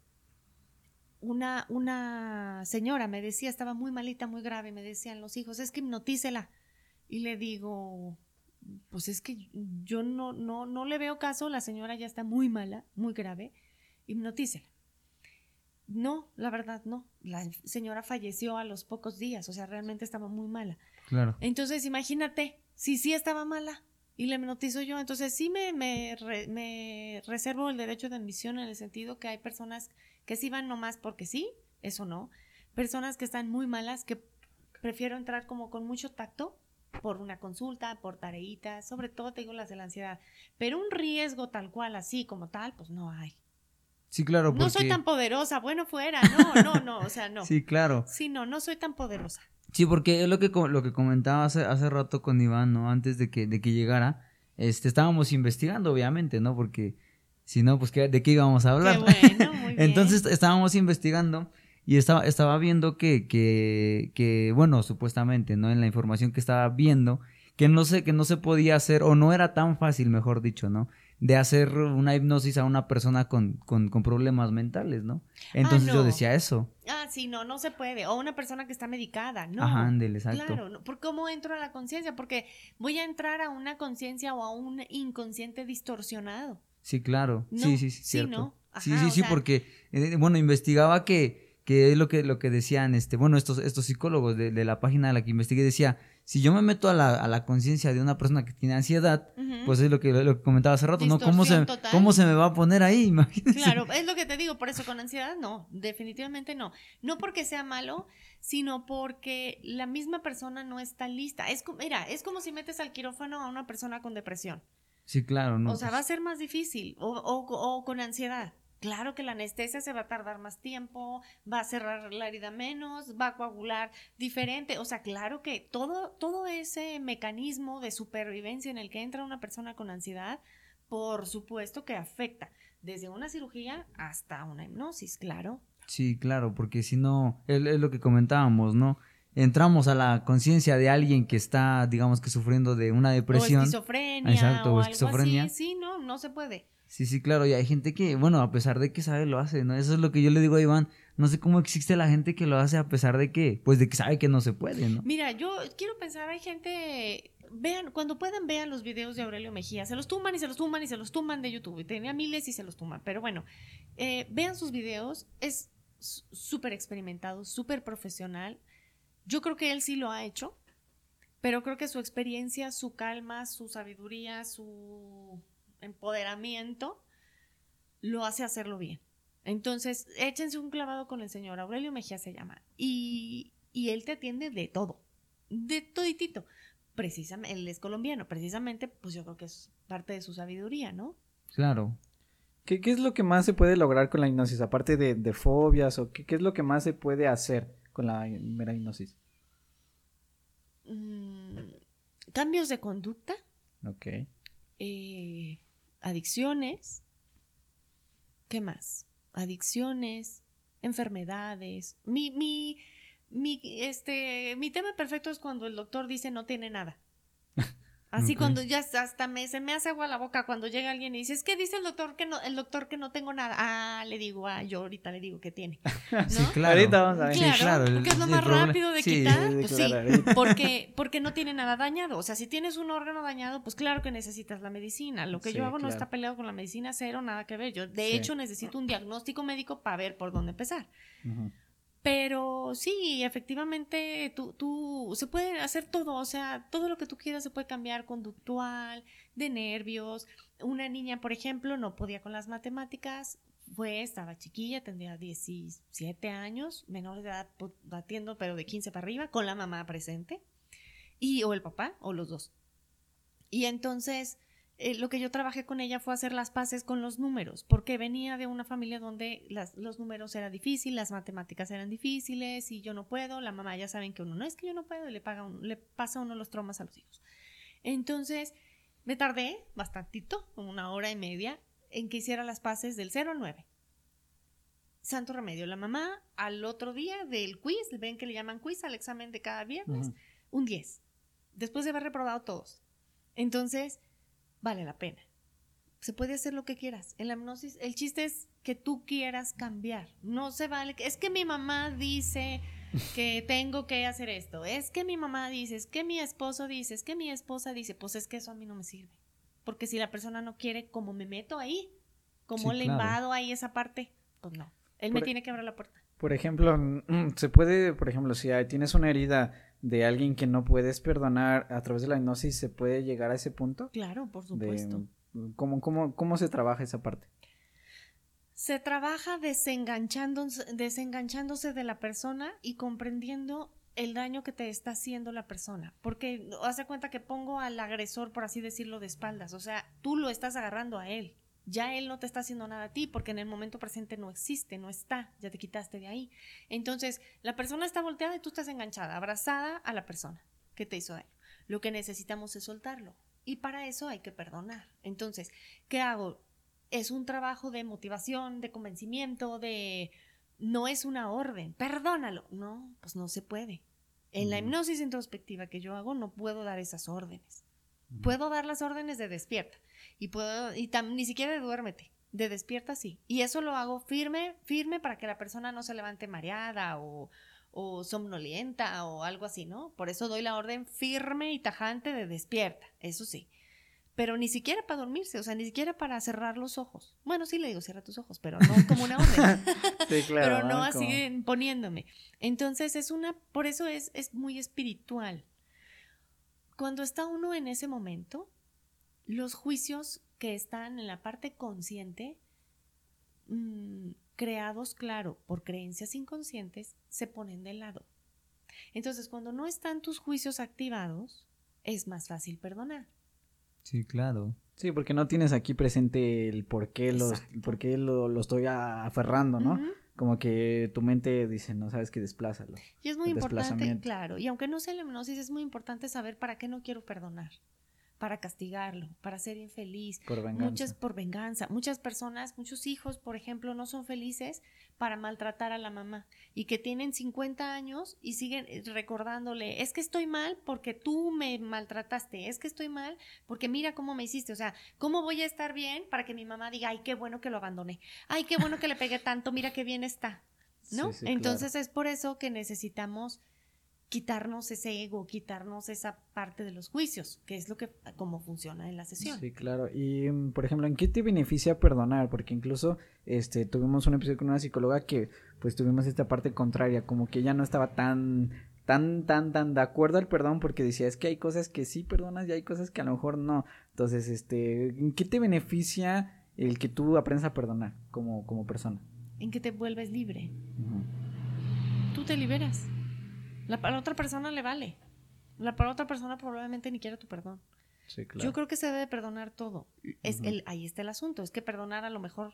una, una señora me decía, estaba muy malita, muy grave, me decían los hijos, es que hipnotícela. Y le digo, pues es que yo no, no, no le veo caso, la señora ya está muy mala, muy grave, hipnotícela. No, la verdad no. La señora falleció a los pocos días, o sea, realmente estaba muy mala. Claro. Entonces, imagínate, si sí estaba mala y le notizo yo, entonces sí me, me, me, reservo el derecho de admisión en el sentido que hay personas que sí van nomás porque sí, eso no. Personas que están muy malas, que prefiero entrar como con mucho tacto por una consulta, por tareitas, sobre todo te digo las de la ansiedad. Pero un riesgo tal cual, así como tal, pues no hay. Sí, claro. No soy tan poderosa, bueno fuera, no, no, no, o sea, [laughs] no. sí, claro. Sí, no, no soy tan poderosa. Sí, porque es lo que, lo que comentaba hace, hace rato con Iván, ¿no? Antes de que, de que llegara, este, estábamos investigando, obviamente, ¿no? Porque si no, pues ¿de qué íbamos a hablar? Qué bueno, muy [laughs] bien. Entonces estábamos investigando y estaba, estaba viendo que, que, que, bueno, supuestamente, ¿no? En la información que estaba viendo, que no sé, que no se podía hacer, o no era tan fácil, mejor dicho, ¿no? De hacer una hipnosis a una persona con, con, problemas mentales, ¿no? Entonces yo decía eso. Ah, sí, no, no se puede. O una persona que está medicada, ¿no? Ajá, ándele, exacto. Claro, ¿por cómo entro a la conciencia? Porque voy a entrar a una conciencia o a un inconsciente distorsionado. Sí, claro. Sí, sí, sí, cierto. Sí, sí, sí, porque, eh, bueno, investigaba que, que es lo que, lo que decían, este, bueno, estos, estos psicólogos de, de la página a la que investigué, decía, si yo me meto a la, a la conciencia de una persona que tiene ansiedad, pues es lo que, lo que comentaba hace rato, ¿no? ¿Cómo se, ¿Cómo se me va a poner ahí? [laughs] Imagínese. Claro, es lo que te digo, por eso con ansiedad no, definitivamente no. No porque sea malo, sino porque la misma persona no está lista. Es mira, es como si metes al quirófano a una persona con depresión. Sí, claro, ¿no? O sea, va a ser más difícil, o, o, o con ansiedad. Claro que la anestesia se va a tardar más tiempo, va a cerrar la herida menos, va a coagular diferente. O sea, claro que todo, todo ese mecanismo de supervivencia en el que entra una persona con ansiedad, por supuesto que afecta desde una cirugía hasta una hipnosis, claro. Sí, claro, porque si no, es, lo que comentábamos, ¿no? Entramos a la conciencia de alguien que está, digamos que sufriendo de una depresión. O esquizofrenia. Exacto, o, esquizofrenia. Algo así. Sí, no, no se puede. Sí, sí, claro, y hay gente que, bueno, a pesar de que sabe, lo hace, ¿no? Eso es lo que yo le digo a Iván, no sé cómo existe la gente que lo hace a pesar de que, pues de que sabe que no se puede, ¿no? Mira, yo quiero pensar, hay gente, vean, cuando puedan, vean los videos de Aurelio Mejía. Se los tumban y se los tumban y se los tumban de YouTube. Tenía miles y se los tumban. Pero bueno, eh, vean sus videos. Es súper experimentado, súper profesional. Yo creo que él sí lo ha hecho, pero creo que su experiencia, su calma, su sabiduría, su empoderamiento lo hace hacerlo bien. Entonces, échense un clavado con el señor Aurelio Mejía se llama. Y, y él te atiende de todo, de toditito. Precisamente, él es colombiano, precisamente, pues yo creo que es parte de su sabiduría, ¿no? Claro. ¿Qué, qué es lo que más se puede lograr con la hipnosis? Aparte de, de fobias, o qué, qué, es lo que más se puede hacer con la mera hipnosis? Mm, cambios de conducta. Ok. Eh, adicciones. ¿Qué más? Adicciones, enfermedades. Mi, mi, mi, este, mi tema perfecto es cuando el doctor dice no tiene nada. Así cuando ya hasta me, se me hace agua la boca cuando llega alguien y dice, es que dice el doctor que no, el doctor que no tengo nada. Ah, le digo, ah, yo ahorita le digo que tiene. [laughs] ¿no? Sí, claro. Ahorita vamos a ver. Sí, Claro, claro, porque es lo más rápido de sí, quitar. sí, pues sí, porque, porque no tiene nada dañado. O sea, si tienes un órgano dañado, pues claro que necesitas la medicina. Lo que Sí, yo hago no está peleado con la medicina, cero, nada que ver. Yo, de Sí. hecho, necesito un diagnóstico médico para ver por dónde empezar. Pero sí, efectivamente, tú, tú, se puede hacer todo, o sea, todo lo que tú quieras se puede cambiar, conductual, de nervios. Una niña, por ejemplo, no podía con las matemáticas, fue, estaba chiquilla, tendría 17 años, menor de edad, pues, batiendo, pero de 15 para arriba, con la mamá presente, y o el papá, o los dos. Y entonces, eh, lo que yo trabajé con ella fue hacer las paces con los números, porque venía de una familia donde las- los números eran difíciles, las matemáticas eran difíciles y yo no puedo, la mamá ya saben que uno no es que yo no puedo y le, paga un- le pasa uno los traumas a los hijos. Entonces, me tardé bastantito, como una hora y media, en que hiciera las paces del 0 al 9. Santo remedio, la mamá al otro día del quiz, ven que le llaman quiz al examen de cada viernes, un 10, después de haber reprobado todos. Entonces, vale la pena. Se puede hacer lo que quieras. En la hipnosis, el chiste es que tú quieras cambiar. No se vale. Es que mi mamá dice que [laughs] tengo que hacer esto. Es que mi mamá dice, es que mi esposo dice, es que mi esposa dice. Pues es que eso a mí no me sirve. Porque si la persona no quiere, ¿cómo me meto ahí? ¿Cómo Sí, le claro. invado ahí esa parte? Pues no. Él me Por- tiene que abrir la puerta. Por ejemplo, se puede, por ejemplo, si hay- tienes una herida de alguien que no puedes perdonar a través de la hipnosis, ¿se puede llegar a ese punto? Claro, por supuesto. mm, ¿cómo, cómo, ¿Cómo se trabaja esa parte? Se trabaja desenganchándose, desenganchándose de la persona y comprendiendo el daño que te está haciendo la persona. Porque hace cuenta que pongo al agresor, por así decirlo, de espaldas. O sea, tú lo estás agarrando a él. Ya él no te está haciendo nada a ti porque en el momento presente no existe, no está. Ya te quitaste de ahí. Entonces, la persona está volteada y tú estás enganchada, abrazada a la persona que te hizo daño. Lo que necesitamos es soltarlo. Y para eso hay que perdonar. Entonces, ¿qué hago? es un trabajo de motivación, de convencimiento, de... No es una orden, perdónalo. No, pues no se puede. En la Mm. hipnosis introspectiva que yo hago no puedo dar esas órdenes. Puedo dar las órdenes de despierta y puedo y tam- ni siquiera de duérmete, de despierta sí. Y eso lo hago firme, firme para que la persona no se levante mareada o, o somnolienta o algo así, ¿no? Por eso doy la orden firme y tajante de despierta, eso sí. Pero ni siquiera para dormirse, o sea, ni siquiera para cerrar los ojos. Bueno, sí le digo cierra tus ojos, pero no como una orden. [laughs] Sí, [laughs] claro. pero no así Como- poniéndome. Entonces es una, por eso es, es muy espiritual. Cuando está uno en ese momento, los juicios que están en la parte consciente, mm, creados, claro, por creencias inconscientes, se ponen de lado. Entonces, cuando no están tus juicios activados, es más fácil perdonar. Sí, claro. Sí, porque no tienes aquí presente el por qué, los, por qué lo, lo estoy a- aferrando, ¿no? Como que tu mente dice, no sabes que desplázalo. Y es muy importante, claro, y aunque no sea la hipnosis, es muy importante saber para qué no quiero perdonar. Para castigarlo, para ser infeliz, Por venganza. Muchas por venganza. Muchas personas, muchos hijos, por ejemplo, no son felices para maltratar a la mamá y que tienen 50 años y siguen eh, recordándole, es que estoy mal porque tú me maltrataste, es que estoy mal porque mira cómo me hiciste, o sea, ¿cómo voy a estar bien para que mi mamá diga, ay, qué bueno que lo abandoné, ay, qué bueno que le pegué tanto, mira qué bien está, [laughs] ¿no? Sí, sí, claro. Entonces es por eso que necesitamos quitarnos ese ego, quitarnos esa parte de los juicios, que es lo que como funciona en la sesión. Sí, claro. Y mm, por ejemplo, ¿en qué te beneficia perdonar? Porque incluso este tuvimos un episodio con una psicóloga que pues tuvimos esta parte contraria, como que ella no estaba tan tan tan tan de acuerdo al perdón porque decía, es que hay cosas que sí perdonas y hay cosas que a lo mejor no. Entonces, este, ¿en qué te beneficia el que tú aprendas a perdonar como como persona? En que te vuelves libre. Tú te liberas. La, a la otra persona le vale. La para otra persona probablemente ni quiera tu perdón. Sí, claro. Yo creo que se debe perdonar todo. Es el, ahí está el asunto. Es que perdonar a lo mejor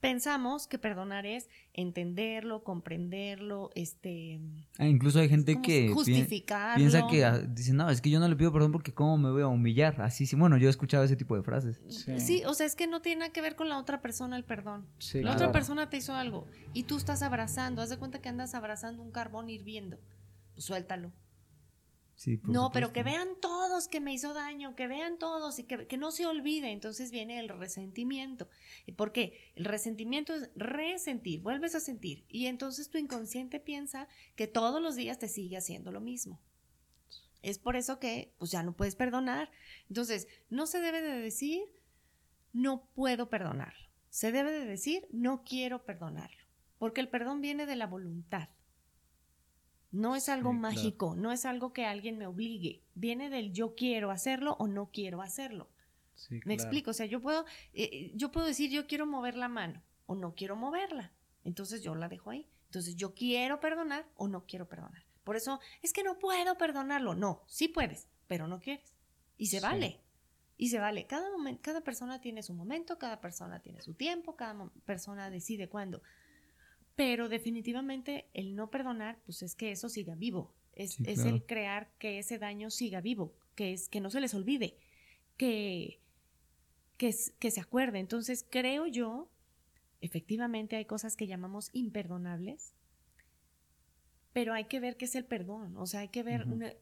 pensamos que perdonar es entenderlo, comprenderlo, este... Ah, incluso hay gente ¿cómo que justificarlo. piensa que ah, dice, no, es que yo no le pido perdón porque cómo me voy a humillar. Así sí, bueno, yo he escuchado ese tipo de frases. Sí. Sí, o sea, es que no tiene nada que ver con la otra persona el perdón. Sí, la claro. otra persona te hizo algo y tú estás abrazando. Haz de cuenta que andas abrazando un carbón hirviendo. Pues suéltalo. Sí, No, pero que vean todos que me hizo daño, que vean todos y que, que no se olvide. Entonces viene el resentimiento. ¿Por qué? El resentimiento es resentir, vuelves a sentir. Y entonces tu inconsciente piensa que todos los días te sigue haciendo lo mismo. Es por eso que pues ya no puedes perdonar. Entonces, no se debe de decir no puedo perdonarlo. Se debe de decir no quiero perdonarlo. Porque el perdón viene de la voluntad. No es algo Sí, claro. mágico, no es algo que alguien me obligue. Viene del yo quiero hacerlo o no quiero hacerlo. Sí, Me claro. explico, o sea, yo puedo, eh, yo puedo decir yo quiero mover la mano o no quiero moverla. Entonces yo la dejo ahí. Entonces yo quiero perdonar o no quiero perdonar. Por eso es que no puedo perdonarlo. No, sí puedes, pero no quieres. Y se Sí. vale. Y se vale. Cada, momen- cada persona tiene su momento, cada persona tiene su tiempo, cada persona decide cuándo. Pero definitivamente el no perdonar, pues es que eso siga vivo. Es, Sí, es claro. el crear que ese daño siga vivo, que, es, que no se les olvide, que, que, que se acuerde. Entonces creo yo, efectivamente hay cosas que llamamos imperdonables, pero hay que ver qué es el perdón. O sea, hay que ver, una-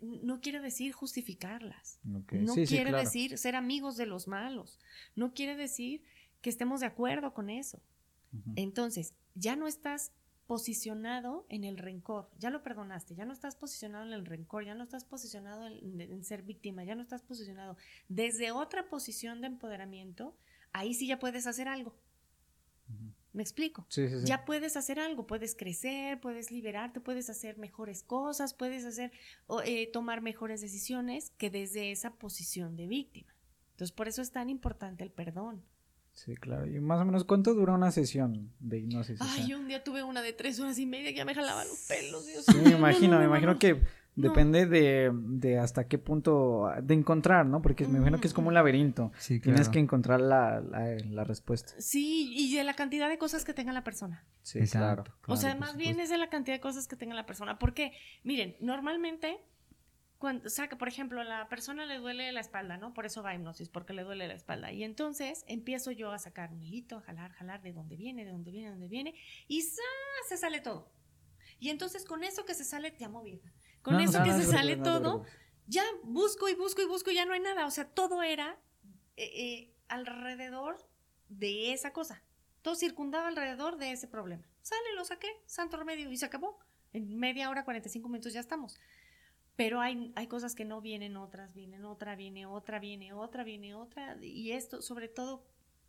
no quiere decir justificarlas. No Sí, sí, quiere claro. decir ser amigos de los malos. No quiere decir que estemos de acuerdo con eso. Entonces, ya no estás posicionado en el rencor, ya lo perdonaste, ya no estás posicionado en el rencor, ya no estás posicionado en, en ser víctima, ya no estás posicionado desde otra posición de empoderamiento, ahí sí ya puedes hacer algo. ¿Me explico? Sí, sí, sí. Ya puedes hacer algo, puedes crecer, puedes liberarte, puedes hacer mejores cosas, puedes hacer, o, eh, tomar mejores decisiones que desde esa posición de víctima. Entonces, por eso es tan importante el perdón. Sí, claro. ¿Y más o menos cuánto dura una sesión de hipnosis? O Ay, sea, yo un día tuve una de tres horas y media que ya me jalaba los pelos. Dios Sí, mío, me no, imagino, no, me no, imagino no. que depende de, de hasta qué punto de encontrar, ¿no? Porque me imagino que es como un laberinto. Sí, Tienes claro. que encontrar la, la, la respuesta. Sí, y de la cantidad de cosas que tenga la persona. Sí, Exacto, claro. o sea, más bien es de la cantidad de cosas que tenga la persona. Porque, miren, normalmente, cuando saca, por ejemplo, la persona le duele la espalda, ¿no? Por eso va a hipnosis, porque le duele la espalda. Y entonces empiezo yo a sacar un hilito, a jalar, jalar de dónde viene, de dónde viene, de dónde viene, y ¡zas! se sale todo. Y entonces con eso que se sale, te amo vieja. Con No, no eso se que preocupe, se no sale todo, ya busco y busco y busco y ya no hay nada. O sea, todo era eh, eh, alrededor de esa cosa. Todo circundaba alrededor de ese problema. Sale, lo saqué, santo remedio, y se acabó. En media hora, 45 minutos ya estamos. Pero hay, hay cosas que no vienen, otras vienen, otra viene, otra viene, otra viene, otra. Y esto, sobre todo,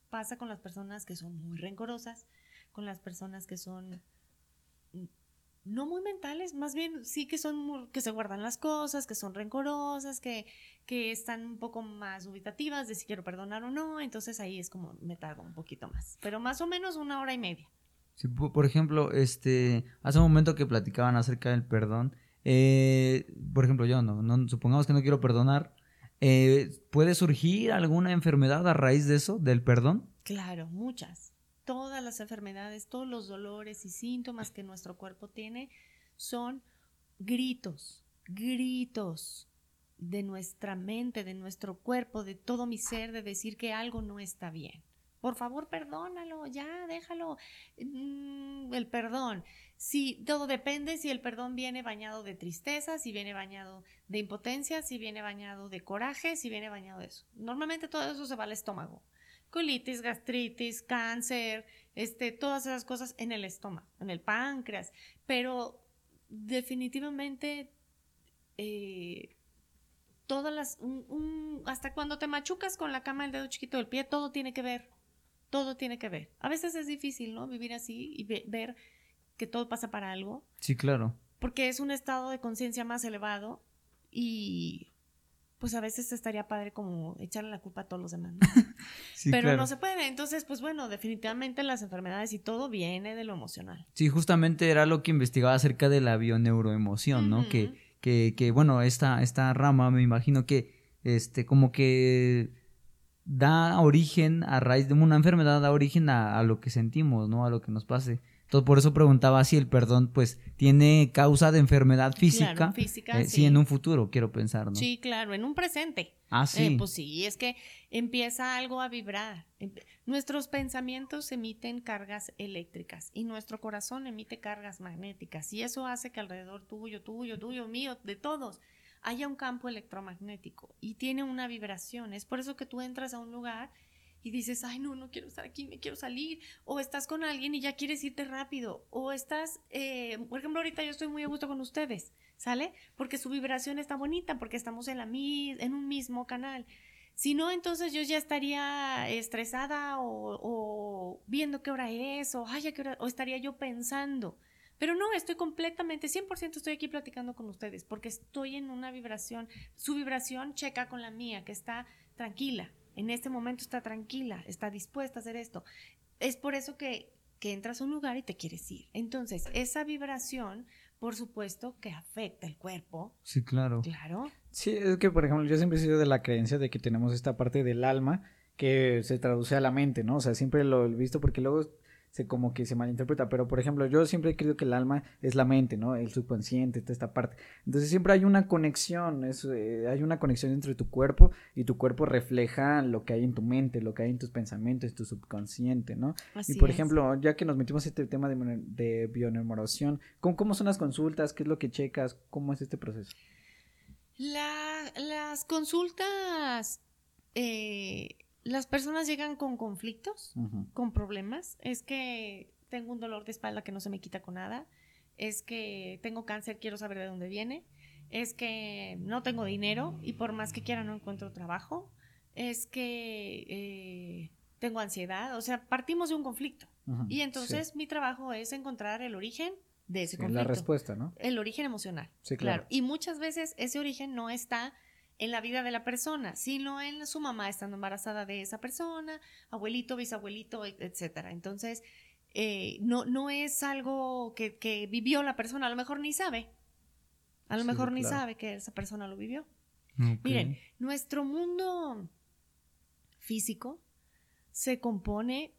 pasa con las personas que son muy rencorosas, con las personas que son no muy mentales, más bien sí que son que se guardan las cosas, que son rencorosas, que, que están un poco más ubitativas de si quiero perdonar o no, entonces ahí es como me tardo un poquito más, pero más o menos una hora y media. Sí, po- por ejemplo, este, hace un momento que platicaban acerca del perdón, eh, por ejemplo, yo no, no- supongamos que no quiero perdonar, eh, ¿puede surgir alguna enfermedad a raíz de eso, del perdón? Claro, muchas. Todas las enfermedades, todos los dolores y síntomas que nuestro cuerpo tiene son gritos, gritos de nuestra mente, de nuestro cuerpo, de todo mi ser, de decir que algo no está bien. Por favor, perdónalo, ya, déjalo. Mm, el perdón. Si todo depende si el perdón viene bañado de tristeza, si viene bañado de impotencia, si viene bañado de coraje, si viene bañado de eso. Normalmente todo eso se va al estómago colitis, gastritis, cáncer, este, todas esas cosas en el estómago, en el páncreas. Pero definitivamente eh, todas las, hasta cuando te machucas con la cama del dedo chiquito del pie, todo tiene que ver, todo tiene que ver. A veces es difícil, ¿no? Vivir así y ver que todo pasa para algo. Sí, claro. Porque es un estado de conciencia más elevado y pues a veces estaría padre como echarle la culpa a todos los demás. [laughs] Pero no se puede. Entonces, pues bueno, definitivamente las enfermedades y todo viene de lo emocional. Sí, justamente era lo que investigaba acerca de la bioneuroemoción, ¿no? que, que, que, bueno, esta, esta rama me imagino que, este, como que da origen a raíz de una enfermedad, da origen a, a lo que sentimos, ¿no? A lo que nos pase. Entonces, por eso preguntaba si el perdón, pues, tiene causa de enfermedad física. física, eh, sí. en un futuro, quiero pensar, ¿no? Sí, claro, en un presente. Ah, sí. Eh, pues sí, es que empieza algo a vibrar. Nuestros pensamientos emiten cargas eléctricas y nuestro corazón emite cargas magnéticas. Y eso hace que alrededor tuyo, tuyo, tuyo, mío, de todos, haya un campo electromagnético y tiene una vibración. Es por eso que tú entras a un lugar y dices, ay, no, no quiero estar aquí, me quiero salir. O estás con alguien y ya quieres irte rápido. O estás, eh, por ejemplo, ahorita yo estoy muy a gusto con ustedes, ¿sale? Porque su vibración está bonita, porque estamos en, la, en un mismo canal. Si no, entonces yo ya estaría estresada o, viendo qué hora es, o, ay, qué hora, o estaría yo pensando. Pero no, estoy completamente, 100% estoy aquí platicando con ustedes, porque estoy en una vibración, su vibración checa con la mía, que está tranquila en este momento está tranquila, está dispuesta a hacer esto. Es por eso que, que entras a un lugar y te quieres ir. Entonces, esa vibración, por supuesto, que afecta el cuerpo. Sí, claro. Claro. Sí, es que, por ejemplo, yo siempre he sido de la creencia de que tenemos esta parte del alma que se traduce a la mente, ¿no? O sea, siempre lo he visto porque luego se como que se malinterpreta, pero por ejemplo, yo siempre he creído que el alma es la mente, ¿no? El subconsciente, toda esta parte. Entonces siempre hay una conexión, es, eh, hay una conexión entre tu cuerpo y tu cuerpo refleja lo que hay en tu mente, lo que hay en tus pensamientos, tu subconsciente, ¿no? y por ejemplo, ya que nos metimos en este tema de, de bionemoración, ¿cómo, ¿cómo, son las consultas? ¿Qué es lo que checas? ¿Cómo es este proceso? las consultas... Eh las personas llegan con conflictos, con problemas. Es que tengo un dolor de espalda que no se me quita con nada. Es que tengo cáncer, quiero saber de dónde viene. Es que no tengo dinero y por más que quiera no encuentro trabajo. Es que eh, tengo ansiedad. O sea, partimos de un conflicto. y entonces mi trabajo es encontrar el origen de ese conflicto. La respuesta, ¿no? El origen emocional. Sí, claro. Y muchas veces ese origen no está en la vida de la persona, sino en su mamá estando embarazada de esa persona, abuelito, bisabuelito, etcétera. Entonces, eh, no, no es algo que, vivió la persona, a lo mejor ni sabe. A lo mejor ni sabe que esa persona lo vivió. Miren, nuestro mundo físico se compone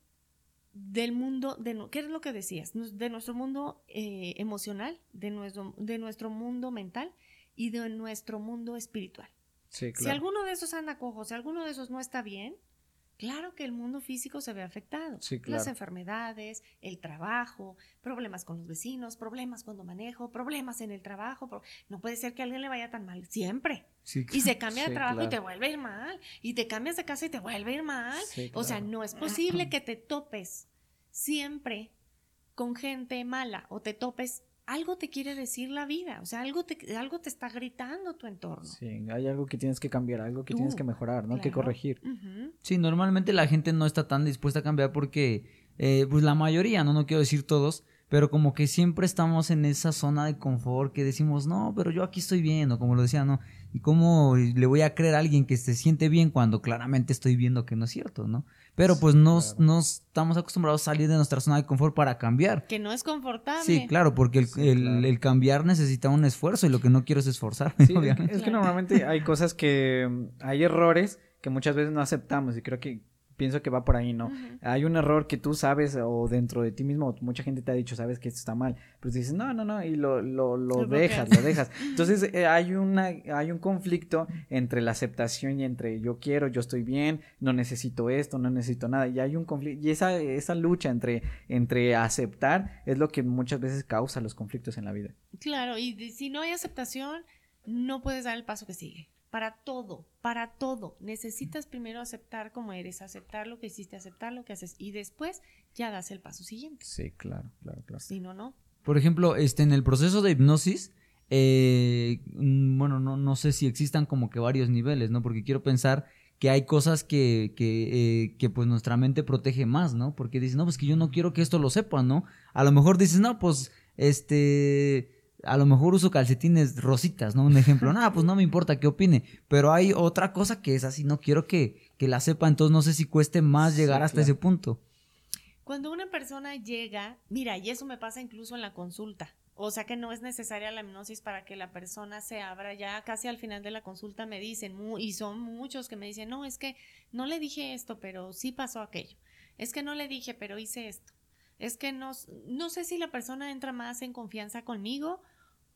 del mundo, de, ¿qué es lo que decías? De nuestro mundo eh, emocional, de nuestro, de nuestro mundo mental y de nuestro mundo espiritual. Si alguno de esos anda cojo, si alguno de esos no está bien, claro que el mundo físico se ve afectado. Las enfermedades, el trabajo, problemas con los vecinos, problemas cuando manejo, problemas en el trabajo. No puede ser que a alguien le vaya tan mal siempre. y se cambia de trabajo y te vuelve a ir mal. Y te cambias de casa y te vuelve a ir mal. o sea, no es posible que te topes siempre con gente mala o te topes algo te quiere decir la vida, o sea, algo te, algo te está gritando tu entorno. Sí, hay algo que tienes que cambiar, algo que tienes que mejorar, ¿no? Que corregir. Sí, normalmente la gente no está tan dispuesta a cambiar porque, eh, pues la mayoría, no, no quiero decir todos, pero como que siempre estamos en esa zona de confort que decimos, no, pero yo aquí estoy bien, o como lo decía, no, ¿y cómo le voy a creer a alguien que se siente bien cuando claramente estoy viendo que no es cierto, ¿no? Pero pues no, estamos acostumbrados a salir de nuestra zona de confort para cambiar. Que no es confortable. Sí, claro, porque el, cambiar necesita un esfuerzo y lo que no quiero es esforzar. Sí, es que normalmente hay cosas que, hay errores que muchas veces no aceptamos y creo que pienso que va por ahí, ¿no? Hay un error que tú sabes o dentro de ti mismo, mucha gente te ha dicho, sabes que esto está mal, pero dices, no, no, no, y lo, lo, lo dejas, lo dejas. [laughs] Entonces eh, hay, una, hay un conflicto entre la aceptación y entre yo quiero, yo estoy bien, no necesito esto, no necesito nada, y hay un conflicto, y esa, esa lucha entre, entre aceptar es lo que muchas veces causa los conflictos en la vida. Claro, y si no hay aceptación, no puedes dar el paso que sigue para todo, para todo. Necesitas primero aceptar como eres, aceptar lo que hiciste, aceptar lo que haces y después ya das el paso siguiente. Sí, claro, claro, claro. Si no, no. Por ejemplo, este, en el proceso de hipnosis, eh, mm, bueno, no, no sé si existan como que varios niveles, ¿no? Porque quiero pensar que hay cosas que, que, eh, que, pues nuestra mente protege más, ¿no? Porque dices, no, pues que yo no quiero que esto lo sepan, ¿no? A lo mejor dices, no, pues, este, a lo mejor uso calcetines rositas, ¿no? Un ejemplo, nada, pues no me importa qué opine, pero hay otra cosa que es así, no quiero que, que la sepa, entonces no sé si cueste más llegar hasta ese punto. Cuando una persona llega, mira, y eso me pasa incluso en la consulta, o sea que no es necesaria la hipnosis para que la persona se abra. Ya casi al final de la consulta me dicen, y son muchos que me dicen, no, es que no le dije esto, pero sí pasó aquello. Es que no le dije, pero hice esto. Es que no, no sé si la persona entra más en confianza conmigo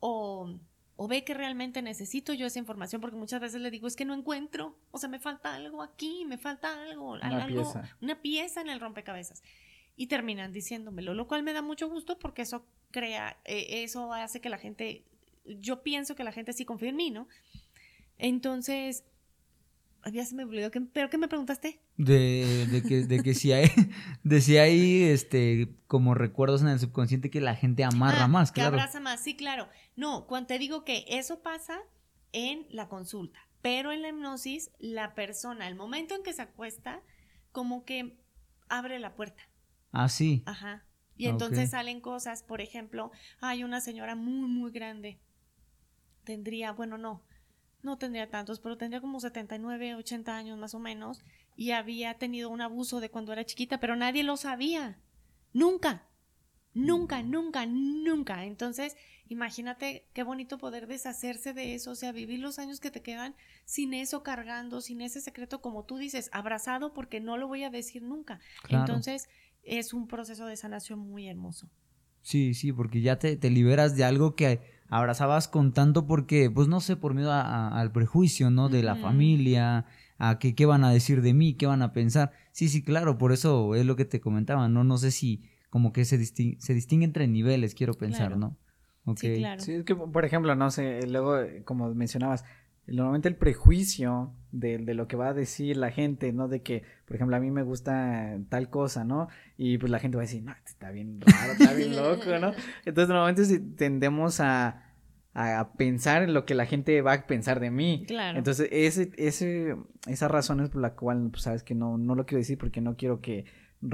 o, o ve que realmente necesito yo esa información, porque muchas veces le digo, es que no encuentro, o sea, me falta algo aquí, me falta algo, una pieza. una pieza en el rompecabezas y terminan diciéndomelo, lo cual me da mucho gusto porque eso crea, eh, eso hace que la gente, yo pienso que la gente sí confía en mí, ¿no? Entonces, ya se me olvidó, ¿pero qué me preguntaste? De, de, que, de que si hay, [laughs] de si hay este, como recuerdos en el subconsciente que la gente amarra ah, más, que abraza más, sí, claro. No, cuando te digo que eso pasa en la consulta, pero en la hipnosis, la persona, el momento en que se acuesta, como que abre la puerta Ah, sí. Ajá. Y entonces salen cosas, por ejemplo, hay una señora muy, muy grande. Tendría, bueno, no, no tendría tantos, pero tendría como 79, 80 años más o menos. Y había tenido un abuso de cuando era chiquita, pero nadie lo sabía. Nunca. Nunca, mm. nunca, nunca. Entonces, imagínate qué bonito poder deshacerse de eso, o sea, vivir los años que te quedan sin eso cargando, sin ese secreto, como tú dices, abrazado porque no lo voy a decir nunca. Entonces, es un proceso de sanación muy hermoso. Sí, sí, porque ya te, liberas de algo que abrazabas con tanto porque, pues no sé, por miedo al prejuicio, ¿no? De la familia, a que qué van a decir de mí, qué van a pensar. Sí, sí, claro, por eso es lo que te comentaba, ¿no? No sé si como que se, distingue, se distingue entre niveles, quiero pensar, ¿no? Sí, claro. Sí, es que, por ejemplo, no sé, luego, como mencionabas, normalmente el prejuicio de, de, lo que va a decir la gente, ¿no? De que, por ejemplo, a mí me gusta tal cosa, ¿no? Y pues la gente va a decir, no, está bien raro, está bien [laughs] loco, ¿no? Entonces, normalmente si tendemos a, a pensar en lo que la gente va a pensar de mí. Claro. Entonces, ese, ese, esa razón es por la cual, pues, sabes que no, no lo quiero decir porque no quiero que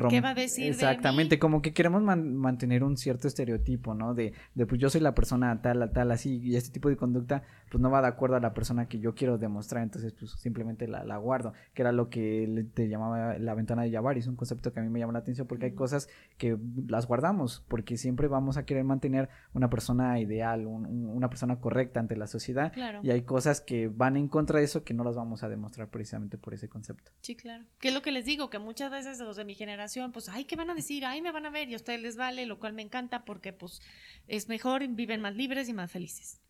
¿Qué va a decir? Exactamente, como que queremos mantener un cierto estereotipo, ¿no? De, de, pues yo soy la persona tal, tal, así, y este tipo de conducta, pues no va de acuerdo a la persona que yo quiero demostrar, entonces, pues simplemente la, la guardo, que era lo que te llamaba la ventana de es un concepto que a mí me llama la atención porque hay cosas que las guardamos, porque siempre vamos a querer mantener una persona ideal, una persona correcta ante la sociedad, claro. y hay cosas que van en contra de eso que no las vamos a demostrar precisamente por ese concepto. Sí, claro. ¿Qué es lo que les digo? Que muchas veces los de mi generación pues, ay, ¿qué van a decir? Ay, me van a ver y a ustedes les vale, lo cual me encanta porque, pues, es mejor, viven más libres y más felices.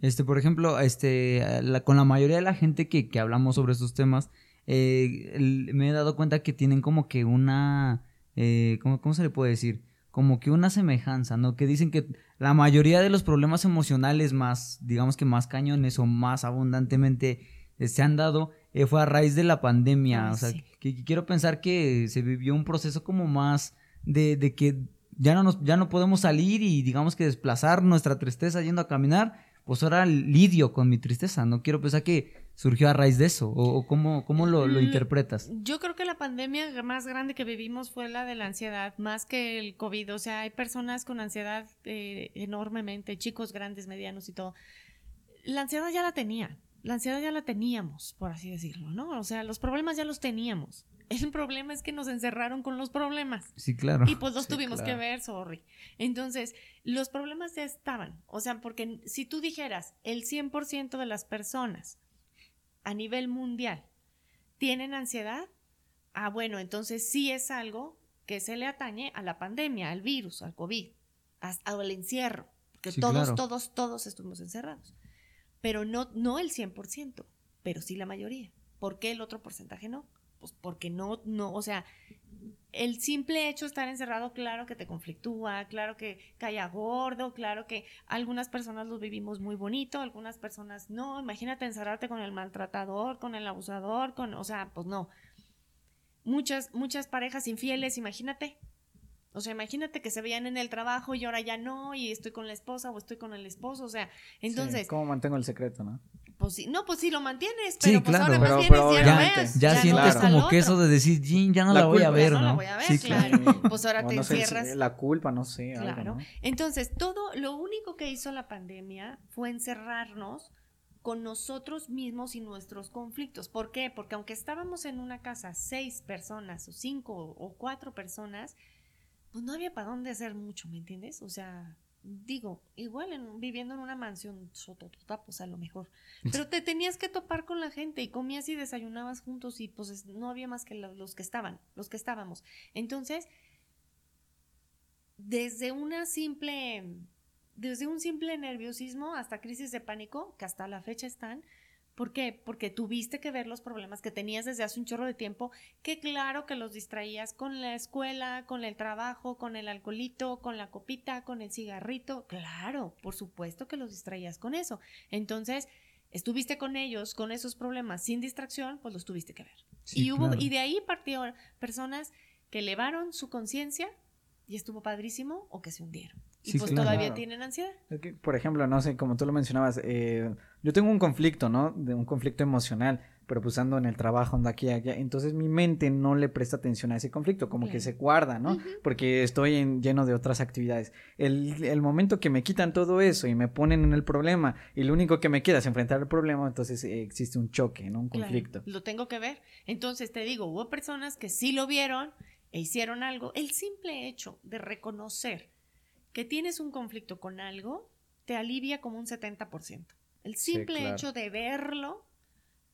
Este, por ejemplo, este, con la mayoría de la gente que, que hablamos sobre estos temas, eh, me he dado cuenta que tienen como que una, eh, ¿cómo, ¿cómo se le puede decir? Como que una semejanza, ¿no? Que dicen que la mayoría de los problemas emocionales más, digamos que más cañones o más abundantemente eh, se han dado eh, fue a raíz de la pandemia. o sea, que, quiero pensar que se vivió un proceso como más de, de que ya no, nos, ya no podemos salir y digamos que desplazar nuestra tristeza yendo a caminar, pues ahora lidio con mi tristeza. No quiero pensar que surgió a raíz de eso, o, cómo, cómo lo, lo, mm, interpretas. Yo creo que la pandemia más grande que vivimos fue la de la ansiedad, más que el COVID. O sea, hay personas con ansiedad eh, enormemente, chicos grandes, medianos y todo. La ansiedad ya la tenía la ansiedad ya la teníamos, por así decirlo, ¿no? O sea, los problemas ya los teníamos. [laughs] El problema es que nos encerraron con los problemas. Sí, claro. Y pues los tuvimos que ver, sorry. Entonces, los problemas ya estaban. O sea, porque si tú dijeras, el 100% de las personas a nivel mundial tienen ansiedad, ah, bueno, entonces sí es algo que se le atañe a la pandemia, al virus, al COVID, al encierro. Que todos, todos, todos estuvimos encerrados pero no, no el 100%, pero sí la mayoría. ¿Por qué el otro porcentaje no? Pues porque no, no, o sea, el simple hecho de estar encerrado, claro que te conflictúa, claro que cae gordo, claro que algunas personas lo vivimos muy bonito, algunas personas no. Imagínate encerrarte con el maltratador, con el abusador, con, o sea, pues no. Muchas, muchas parejas infieles, imagínate. O sea, imagínate que se veían en el trabajo y ahora ya no, y estoy con la esposa o estoy con el esposo, o sea, entonces... ¿Cómo mantengo el secreto, no? Pues sí, no, pues sí lo mantienes, Sí, pero pues claro. ahora Pero- más pero ya obviamente. ves, Ya, no sientes al como que eso de decir, "Jin, ya no la, La voy a ver, no ¿no? la voy a ver, Sí, claro. [laughs] claro. Pues ahora O te no sé, encierras. La culpa, no sé, algo, Claro. ¿no? Entonces, todo lo único que hizo la pandemia fue encerrarnos con nosotros mismos y nuestros conflictos. ¿Por qué? Porque aunque estábamos en una casa seis personas o cinco o cuatro personas, pues no había para dónde hacer mucho, ¿me entiendes? O sea, digo, igual en- viviendo en una mansión sototota, pues a lo mejor. Pero te tenías que topar con la gente y comías y desayunabas juntos y pues es- no había más que lo- los que estaban, los que estábamos. Entonces, desde una simple, desde un simple nerviosismo hasta crisis de pánico, que hasta la fecha están. ¿Por qué? Porque tuviste que ver los problemas que tenías desde hace un chorro de tiempo, que claro que los distraías con la escuela, con el trabajo, con el alcoholito, con la copita, con el cigarrito. Claro, por supuesto que los distraías con eso. Entonces, estuviste con ellos, con esos problemas sin distracción, pues los tuviste que ver. Sí, y, hubo, claro. y de ahí partieron personas que elevaron su conciencia y estuvo padrísimo o que se hundieron. Y Sí, pues claro. todavía tienen ansiedad. Por ejemplo, no sé, como tú lo mencionabas, eh, yo tengo un conflicto, ¿no? De un conflicto emocional, pero pues ando en el trabajo, ando aquí, allá. Entonces mi mente no le presta atención a ese conflicto, como que se guarda, ¿no? Porque estoy en- lleno de otras actividades. El, el momento que me quitan todo eso y me ponen en el problema y lo único que me queda es enfrentar el problema, entonces eh, existe un choque, ¿no? Un Claro, conflicto. lo tengo que ver. Entonces te digo, hubo personas que sí lo vieron e hicieron algo. El simple hecho de reconocer que tienes un conflicto con algo te alivia como un 70%. El Sí, simple claro. hecho de verlo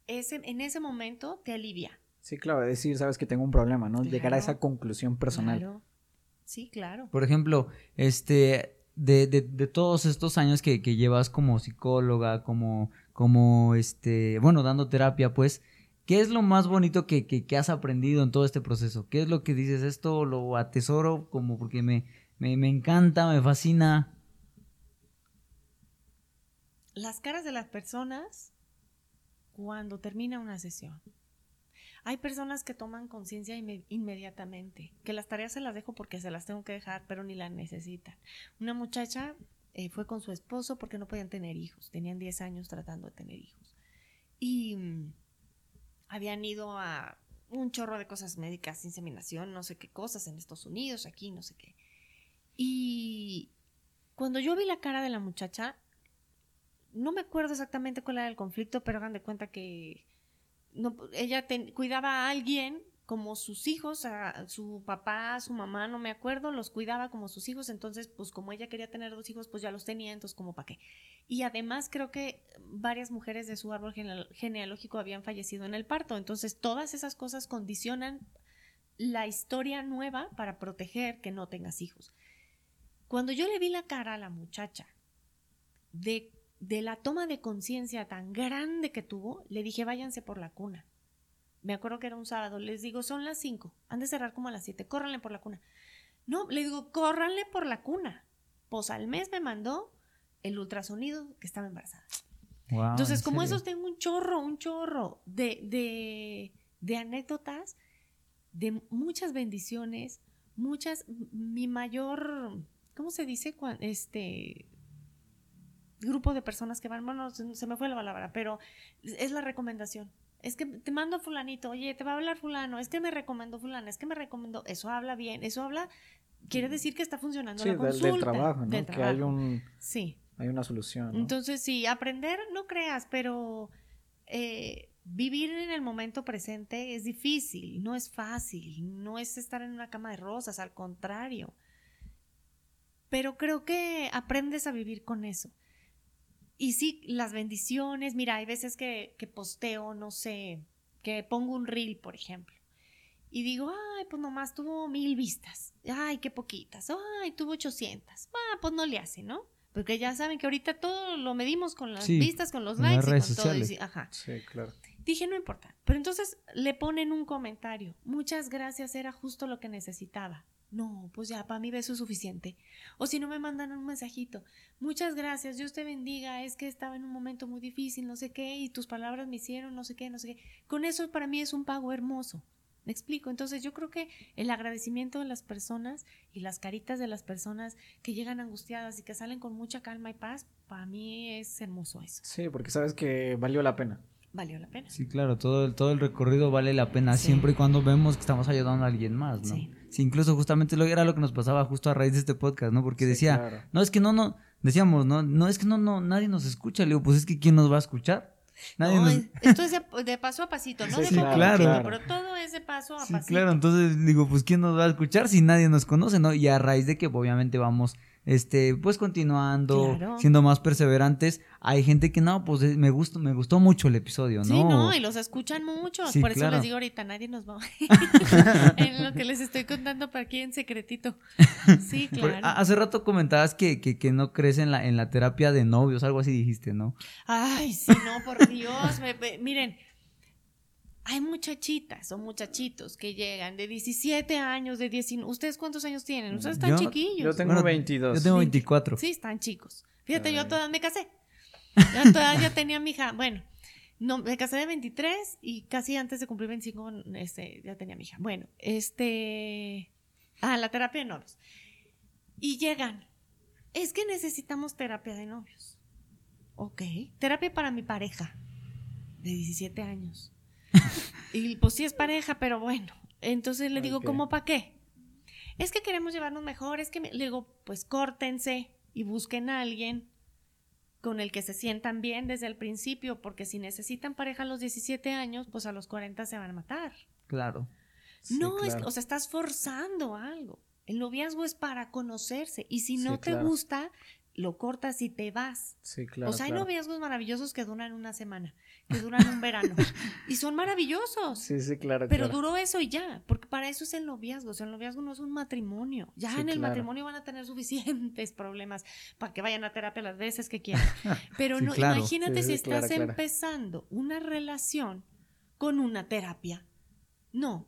ese, en ese momento te alivia. Sí, claro, decir, sabes que tengo un problema, ¿no? Llegar a esa conclusión personal. Claro. Sí, claro. Por ejemplo, este, de, de, de todos estos años que, que llevas como psicóloga, como, como, este, bueno, dando terapia, pues, ¿qué es lo más bonito que, que, que has aprendido en todo este proceso? ¿Qué es lo que dices, esto lo atesoro como porque me, me, me encanta, me fascina? Las caras de las personas cuando termina una sesión. Hay personas que toman conciencia inme- inmediatamente, que las tareas se las dejo porque se las tengo que dejar, pero ni las necesitan. Una muchacha eh, fue con su esposo porque no podían tener hijos, tenían 10 años tratando de tener hijos. Y mm, habían ido a un chorro de cosas médicas, inseminación, no sé qué cosas en Estados Unidos, aquí, no sé qué. Y cuando yo vi la cara de la muchacha, no me acuerdo exactamente cuál era el conflicto, pero hagan de cuenta que ella cuidaba a alguien como sus hijos, a su papá, a su mamá, no me acuerdo, los cuidaba como sus hijos, entonces pues como ella quería tener dos hijos, pues ya los tenía, entonces como para qué. Y además creo que varias mujeres de su árbol geneal- genealógico habían fallecido en el parto, entonces todas esas cosas condicionan la historia nueva para proteger que no tengas hijos. Cuando yo le vi la cara a la muchacha de, de la toma de conciencia tan grande que tuvo, le dije, váyanse por la cuna. Me acuerdo que era un sábado, les digo, son las 5, han de cerrar como a las 7, córranle por la cuna. No, le digo, córranle por la cuna. Pues al mes me mandó el ultrasonido que estaba embarazada. Wow, Entonces, ¿en como esos tengo un chorro, un chorro de, de, de anécdotas, de muchas bendiciones, muchas, mi mayor, ¿cómo se dice? Este grupo de personas que van, bueno, se, me fue la palabra, pero es la recomendación. Es que te mando a fulanito, oye, te va a hablar fulano, es que me recomendó fulana, es que me recomendó, eso habla bien, eso habla, quiere decir que está funcionando Sí, la consulta. del trabajo, ¿no? del Que hay un Sí. hay una solución, ¿no? Entonces, sí, aprender no creas, pero eh, vivir en el momento presente es difícil, no es fácil, no es estar en una cama de rosas, al contrario. Pero creo que aprendes a vivir con eso. Y sí, las bendiciones, mira, hay veces que, que posteo, no sé, que pongo un reel, por ejemplo. Y digo, ay, pues nomás tuvo mil vistas. Ay, qué poquitas. Ay, tuvo 800. Ah, pues no le hace, ¿no? Porque ya saben que ahorita todo lo medimos con las Sí, vistas, con los las likes y redes con todo. y sociales. sí, ajá. Sí, claro. Dije, no importa. Pero entonces le ponen un comentario. Muchas gracias, era justo lo que necesitaba. No, pues ya, para mí eso es suficiente. O si no me mandan un mensajito. Muchas gracias, Dios te bendiga. Es que estaba en un momento muy difícil, no sé qué, y tus palabras me hicieron, no sé qué, no sé qué. Con eso para mí es un pago hermoso. Me explico. Entonces yo creo que el agradecimiento de las personas y las caritas de las personas que llegan angustiadas y que salen con mucha calma y paz, para mí es hermoso eso. Sí, porque sabes que valió la pena. Valió la pena. Sí, claro, todo el, todo el recorrido vale la pena Sí. siempre y cuando vemos que estamos ayudando a alguien más, ¿no? Sí. Sí, incluso justamente lo era lo que nos pasaba justo a raíz de este podcast, ¿no? Porque Sí, decía, claro. no, es que no, no, decíamos, no, no, es que no, no, nadie nos escucha, le digo, pues es que ¿quién nos va a escuchar? Nadie No, nos... es- esto es de, de paso a pasito, no Sí, de sí, poco a claro, poquito, claro. pero todo es de paso a Sí, pasito. claro, entonces digo, pues ¿quién nos va a escuchar si nadie nos conoce, no? Y a raíz de que obviamente vamos, este, pues continuando, Claro. siendo más perseverantes, hay gente que no, pues eh, me gustó, me gustó mucho el episodio, ¿no? Sí, no, y los escuchan muchos. Sí, Por eso claro. les digo ahorita, nadie nos va a [laughs] [laughs] En lo que les estoy contando para aquí en secretito. Sí, claro. hace rato comentabas que, que, que no crees en la, en la terapia de novios, algo así dijiste, ¿no? Ay, sí, no, por Dios. me- me- miren, hay muchachitas o muchachitos que llegan de 17 años, de 19. ¿Ustedes cuántos años tienen? Ustedes están Yo- chiquillos. Yo tengo Bueno, 22. Yo tengo 24. Sí, están chicos. Fíjate, yo a Ay. toda edad me casé. Yo a [laughs] toda edad ya tenía mi hija. Bueno, no, me casé de 23 y casi antes de cumplir 25 este, ya tenía mi hija. Bueno, este... Ah, la terapia de novios. Y llegan. Es que necesitamos terapia de novios. Ok. Terapia para mi pareja de 17 años. [laughs] y pues sí es pareja, pero bueno. Entonces le digo. ¿cómo para qué? Es que queremos llevarnos mejor, es que me- le digo, pues córtense y busquen a alguien con el que se sientan bien desde el principio, porque si necesitan pareja a los 17 años, pues a los 40 se van a matar. Claro. Sí, no, es, o sea, estás forzando algo. El noviazgo es para conocerse y si Sí, no te claro. gusta, lo cortas y te vas. Sí, claro. o sea, hay noviazgos maravillosos que duran una semana, que duran un verano [laughs] y son maravillosos. Sí, sí, claro. Pero claro. duró eso y ya, porque para eso es el noviazgo. O sea, el noviazgo no es un matrimonio. Ya Sí, en el claro. matrimonio van a tener suficientes problemas para que vayan a terapia las veces que quieran. [laughs] Pero Sí, no, imagínate si estás empezando una relación con una terapia. No.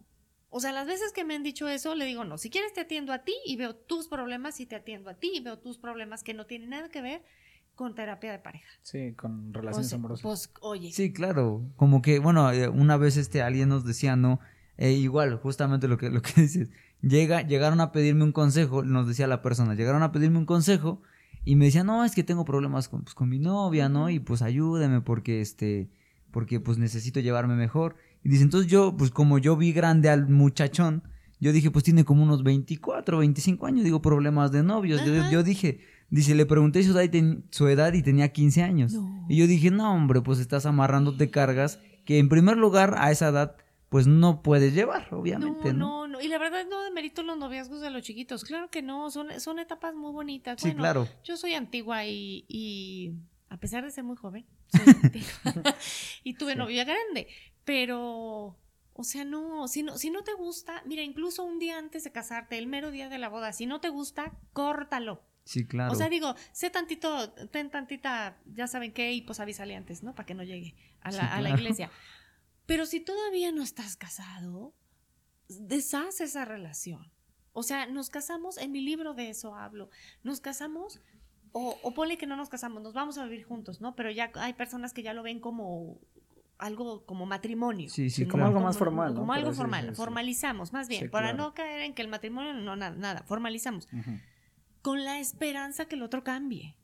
O sea, las veces que me han dicho eso, le digo, no, si quieres te atiendo a ti y veo tus problemas y te atiendo a ti y veo tus problemas que no tienen nada que ver con terapia de pareja. Sí, con O relaciones sea, amorosas. pues, oye, Sí, claro. Como que, bueno, eh, una vez este alguien nos decía, ¿no? Eh, igual, justamente lo que, lo que [laughs] dices. Llega, llegaron a pedirme un consejo, nos decía la persona, llegaron a pedirme un consejo y me decían, no, es que tengo problemas con, pues, con mi novia, ¿no? Y pues ayúdame porque este, porque pues necesito llevarme mejor. Y dice, entonces yo, pues como yo vi grande al muchachón, yo dije, pues tiene como unos 24, 25 años, digo, problemas de novios. Yo, dije, dice, le pregunté su edad, y ten- su edad y tenía 15 años. No. Y yo dije, no, hombre, pues estás amarrándote cargas que en primer lugar a esa edad pues no puedes llevar, obviamente, ¿no? no, no. Y la verdad no demerito los noviazgos de los chiquitos. Claro que no, son, son etapas muy bonitas. Sí, Bueno, claro. Yo soy antigua y, y a pesar de ser muy joven, [laughs] soy antigua. [laughs] y tuve Sí. novia grande. Pero, o sea, no, si no, si no te gusta, mira, incluso un día antes de casarte, el mero día de la boda, si no te gusta, córtalo. Sí, claro. O sea, digo, sé tantito, ten tantita, ya saben qué, y pues avísale antes, ¿no? Para que no llegue a la, Sí, a la iglesia. [laughs] Pero si todavía no estás casado, deshaz esa relación. O sea, nos casamos, en mi libro de eso hablo, nos casamos, o, o ponle que no nos casamos, nos vamos a vivir juntos, ¿no? Pero ya hay personas que ya lo ven como algo como matrimonio. sí, sí, como claro. algo más formal, ¿no? Como algo formal, sí. formalizamos, más bien, Sí, para claro. no caer en que el matrimonio no, nada, nada, formalizamos, con la esperanza que el otro cambie.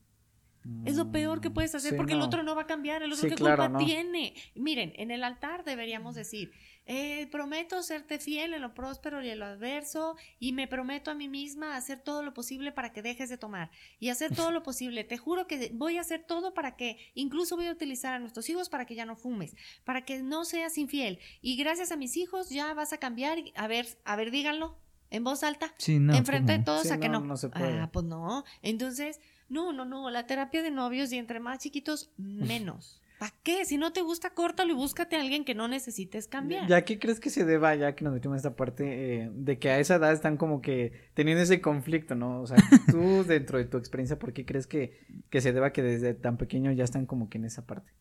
Es lo peor que puedes hacer Sí, porque el otro no va a cambiar, el otro Sí, qué claro, culpa no. tiene. Miren, en el altar deberíamos decir, eh, prometo serte fiel en lo próspero y en lo adverso y me prometo a mí misma hacer todo lo posible para que dejes de tomar y hacer todo lo posible. Te juro que voy a hacer todo para que, incluso voy a utilizar a nuestros hijos para que ya no fumes, para que no seas infiel y gracias a mis hijos ya vas a cambiar. y- A ver, a ver, díganlo en voz alta. Sí, no. Enfrente de todos Sí, a que no, no. no se puede. Ah, pues no. Entonces, no, no, no. La terapia de novios y entre más chiquitos, menos. ¿Para qué? Si no te gusta, córtalo y búscate a alguien que no necesites cambiar. ¿Ya qué crees que se deba, ya que nos metimos en esta parte, eh, de que a esa edad están como que teniendo ese conflicto, ¿no? O sea, [laughs] tú dentro de tu experiencia, ¿por qué crees que, que se deba que desde tan pequeño ya están como que en esa parte?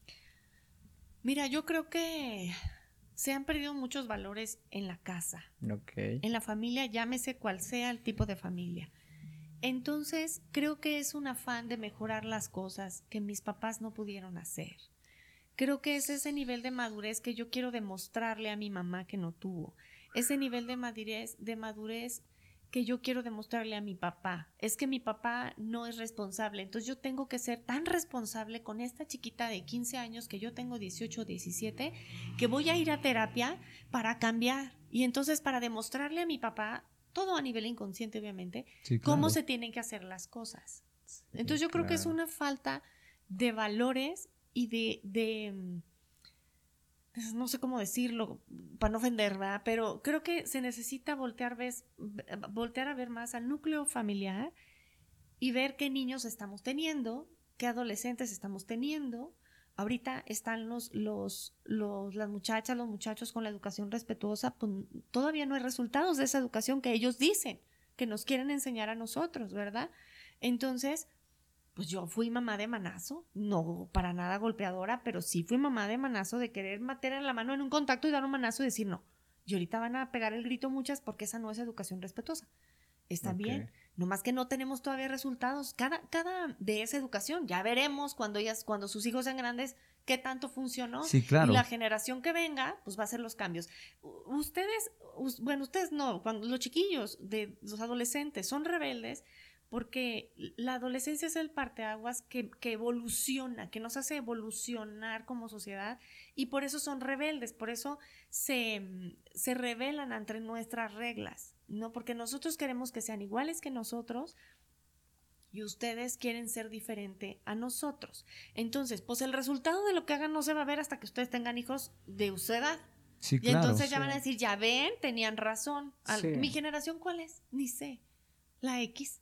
Mira, yo creo que se han perdido muchos valores en la casa, Ok. en la familia, llámese cual sea el tipo de familia. Entonces, creo que es un afán de mejorar las cosas que mis papás no pudieron hacer. Creo que es ese nivel de madurez que yo quiero demostrarle a mi mamá que no tuvo. ese nivel de madurez, de madurez que yo quiero demostrarle a mi papá. Es que mi papá no es responsable. Entonces yo tengo que ser tan responsable con esta chiquita de 15 años que yo tengo 18 o 17, que voy a ir a terapia para cambiar. Y entonces para demostrarle a mi papá, todo a nivel inconsciente obviamente, cómo se tienen que hacer las cosas. Entonces yo creo que es una falta de valores y de, de mm, no sé cómo decirlo, para no ofender, ¿verdad? Pero creo que se necesita voltear, voltear a ver más al núcleo familiar y ver qué niños estamos teniendo, qué adolescentes estamos teniendo. Ahorita están los, los, los, las muchachas, los muchachos con la educación respetuosa, pues todavía no hay resultados de esa educación que ellos dicen, que nos quieren enseñar a nosotros, ¿verdad? Entonces, pues yo fui mamá de manazo, no para nada golpeadora, pero sí fui mamá de manazo de querer meter en la mano en un contacto y dar un manazo y decir no. Y ahorita van a pegar el grito muchas porque esa no es educación respetuosa. Está bien, nomás que no tenemos todavía resultados. Cada, cada de esa educación, ya veremos cuando ellas, cuando sus hijos sean grandes, qué tanto funcionó. Sí, claro. Y la generación que venga, pues va a hacer los cambios. Ustedes, bueno, ustedes no, cuando los chiquillos de los adolescentes son rebeldes, porque la adolescencia es el parteaguas que, que evoluciona, que nos hace evolucionar como sociedad y por eso son rebeldes, por eso se, se rebelan ante nuestras reglas, ¿no? Porque nosotros queremos que sean iguales que nosotros y ustedes quieren ser diferente a nosotros. Entonces, pues el resultado de lo que hagan no se va a ver hasta que ustedes tengan hijos de su edad. Sí, y entonces ya van a decir, ya ven, tenían razón. ¿Mi generación cuál es? Ni sé. La X.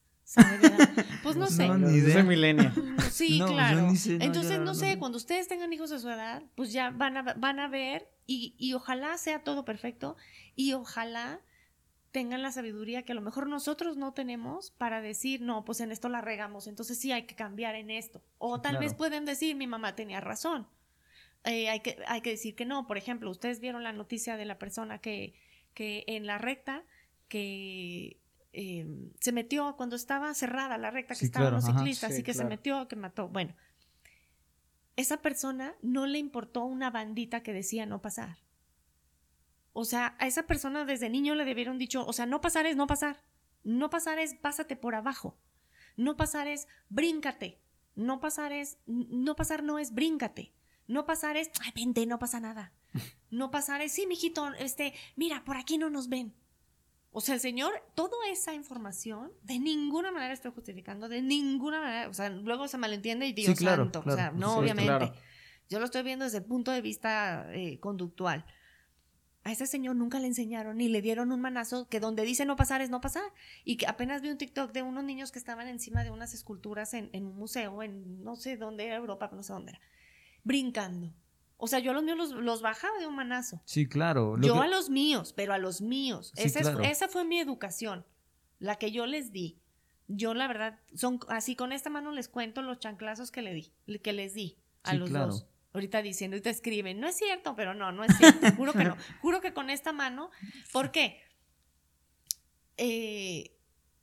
Pues no sé. No, ni milenio. Sí, claro. Entonces, no, sé, cuando ustedes tengan hijos de su edad, pues ya van a, van a ver y, y ojalá sea todo perfecto y ojalá tengan la sabiduría que a lo mejor nosotros no tenemos para decir, no, pues en esto la regamos, entonces sí hay que cambiar en esto. O tal vez pueden decir, mi mamá tenía razón. Eh, hay, que, hay que decir que no. Por ejemplo, ustedes vieron la noticia de la persona que, que en la recta, que Em, se metió cuando estaba cerrada la recta, que estaban los ciclistas, y que se metió, que mató. Bueno, esa persona no le importó una bandita que decía no pasar. O sea, a esa persona desde niño le debieron dicho, o sea, no pasar es no pasar. No pasar es pásate por abajo. No pasar es bríncate. No pasar es, no pasar no es bríncate. No pasar es, ay, vente, no pasa nada. [laughs] No pasar es, sí, mijito, este, mira, por aquí no nos ven. O sea, el Señor, toda esa información, de ninguna manera estoy justificando, de ninguna manera, o sea, luego se malentiende y Dios santo, o sea, no, obviamente. Yo lo estoy viendo desde el punto de vista eh, conductual. A ese señor nunca le enseñaron ni le dieron un manazo que donde dice no pasar es no pasar. Y que apenas vi un TikTok de unos niños que estaban encima de unas esculturas en, en un museo, en no sé dónde era Europa, no sé dónde era, brincando. O sea, yo a los míos los, bajaba de un manazo. Sí, claro. yo a los míos, pero a los míos. esa, fue mi educación, la que yo les di. Yo, la verdad, son así con esta mano les cuento los chanclazos que le di, que les di a los dos. Ahorita diciendo y te escriben, no es cierto, pero no, no es cierto. Juro que no. [laughs] Juro que con esta mano. ¿Por qué? Eh,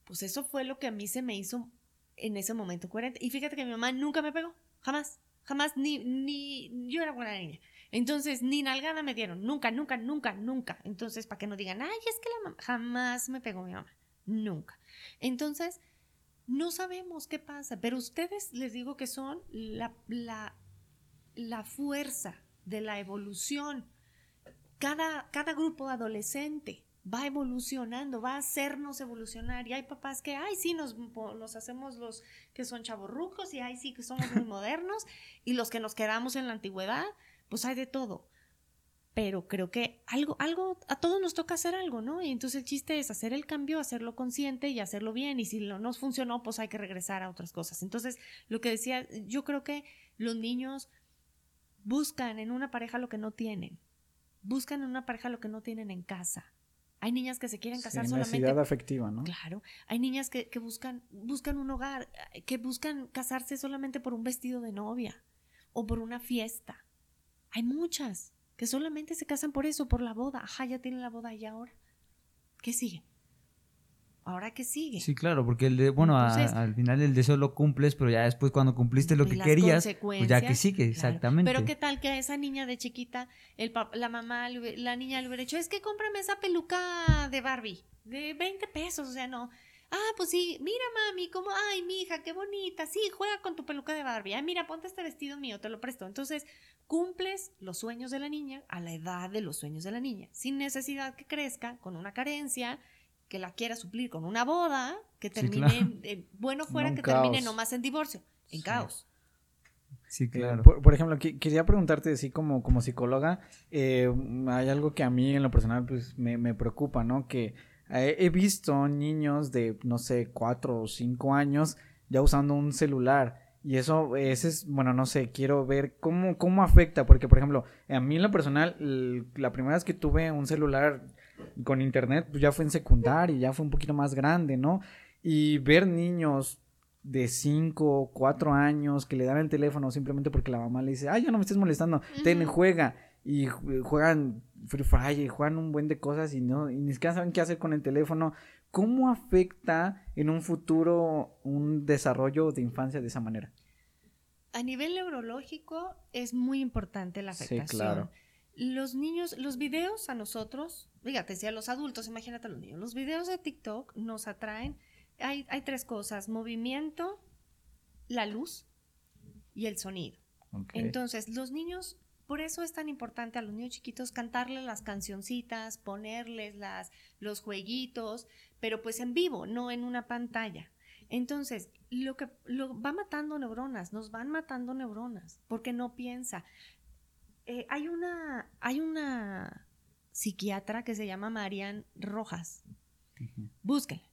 pues eso fue lo que a mí se me hizo en ese momento coherente. Y fíjate que mi mamá nunca me pegó, jamás. Jamás, ni, ni, yo era buena niña. Entonces, ni nalgada me dieron, nunca, nunca, nunca, nunca. Entonces, para que no digan, ay, es que la mamá, jamás me pegó mi mamá, nunca. Entonces, no sabemos qué pasa, pero ustedes les digo que son la, la, la fuerza de la evolución. Cada, cada grupo adolescente va evolucionando, va a hacernos evolucionar. Y hay papás que, ay, sí, nos, nos hacemos los que son chavorrucos y ay, sí, que somos muy [laughs] modernos. Y los que nos quedamos en la antigüedad, pues hay de todo. Pero creo que algo, algo, a todos nos toca hacer algo, ¿no? Y entonces el chiste es hacer el cambio, hacerlo consciente y hacerlo bien. Y si no nos funcionó, pues hay que regresar a otras cosas. Entonces, lo que decía, yo creo que los niños buscan en una pareja lo que no tienen. Buscan en una pareja lo que no tienen en casa hay niñas que se quieren casar sí, solamente. afectiva, ¿no? Claro. Hay niñas que, buscan, buscan un hogar, que buscan casarse solamente por un vestido de novia o por una fiesta. Hay muchas que solamente se casan por eso, por la boda. Ajá, ya tienen la boda y ahora. ¿Qué sigue? ¿Ahora qué sigue? Sí, claro, porque el de, bueno, a- al final el deseo lo cumples, pero ya después cuando cumpliste lo que querías, pues ya que sigue, claro. exactamente. Pero qué tal que a esa niña de chiquita, el la mamá, la niña le hubiera dicho, es que cómprame esa peluca de Barbie, de 20 pesos, o sea, no. Ah, pues sí, mira mami, como, ay, mi hija, qué bonita, sí, juega con tu peluca de Barbie, ay, mira, ponte este vestido mío, te lo presto. Entonces, cumples los sueños de la niña a la edad de los sueños de la niña, sin necesidad que crezca con una carencia, que la quiera suplir con una boda, que Sí, termine, claro. en- en- bueno fuera que termine caos. nomás en divorcio, en Sí. caos. Sí, Eh, claro. por, por ejemplo, quería preguntarte así como, como psicóloga, eh, hay algo que a mí en lo personal pues me, me preocupa, ¿no? Que eh, he visto niños de, no sé, cuatro o cinco años ya usando un celular. Y eso, ese es, bueno, no sé, quiero ver cómo, cómo afecta, porque por ejemplo, a mí en lo personal, la primera vez que tuve un celular con internet, pues ya fue en secundaria, ya fue un poquito más grande, ¿no? Y ver niños de 5, 4 años que le dan el teléfono simplemente porque la mamá le dice, ay, ya no me estés molestando, ten, Ujú. juega. Y ju- juegan Free Fire y juegan un buen de cosas y no, y ni siquiera saben qué hacer con el teléfono. ¿Cómo afecta en un futuro un desarrollo de infancia de esa manera? A nivel neurológico es muy importante la Sí, afectación. claro. Los niños, los videos a nosotros, fíjate, si a los adultos, imagínate a los niños, los videos de TikTok nos atraen. Hay, hay tres cosas, movimiento, la luz y el sonido. Entonces, los niños, por eso es tan importante a los niños chiquitos cantarles las cancioncitas, ponerles las, los jueguitos, pero pues en vivo, no en una pantalla. Entonces, lo que lo va matando neuronas, nos van matando neuronas, porque no piensa. Eh, hay una, hay una psiquiatra que se llama Marian Rojas. Búsquenla.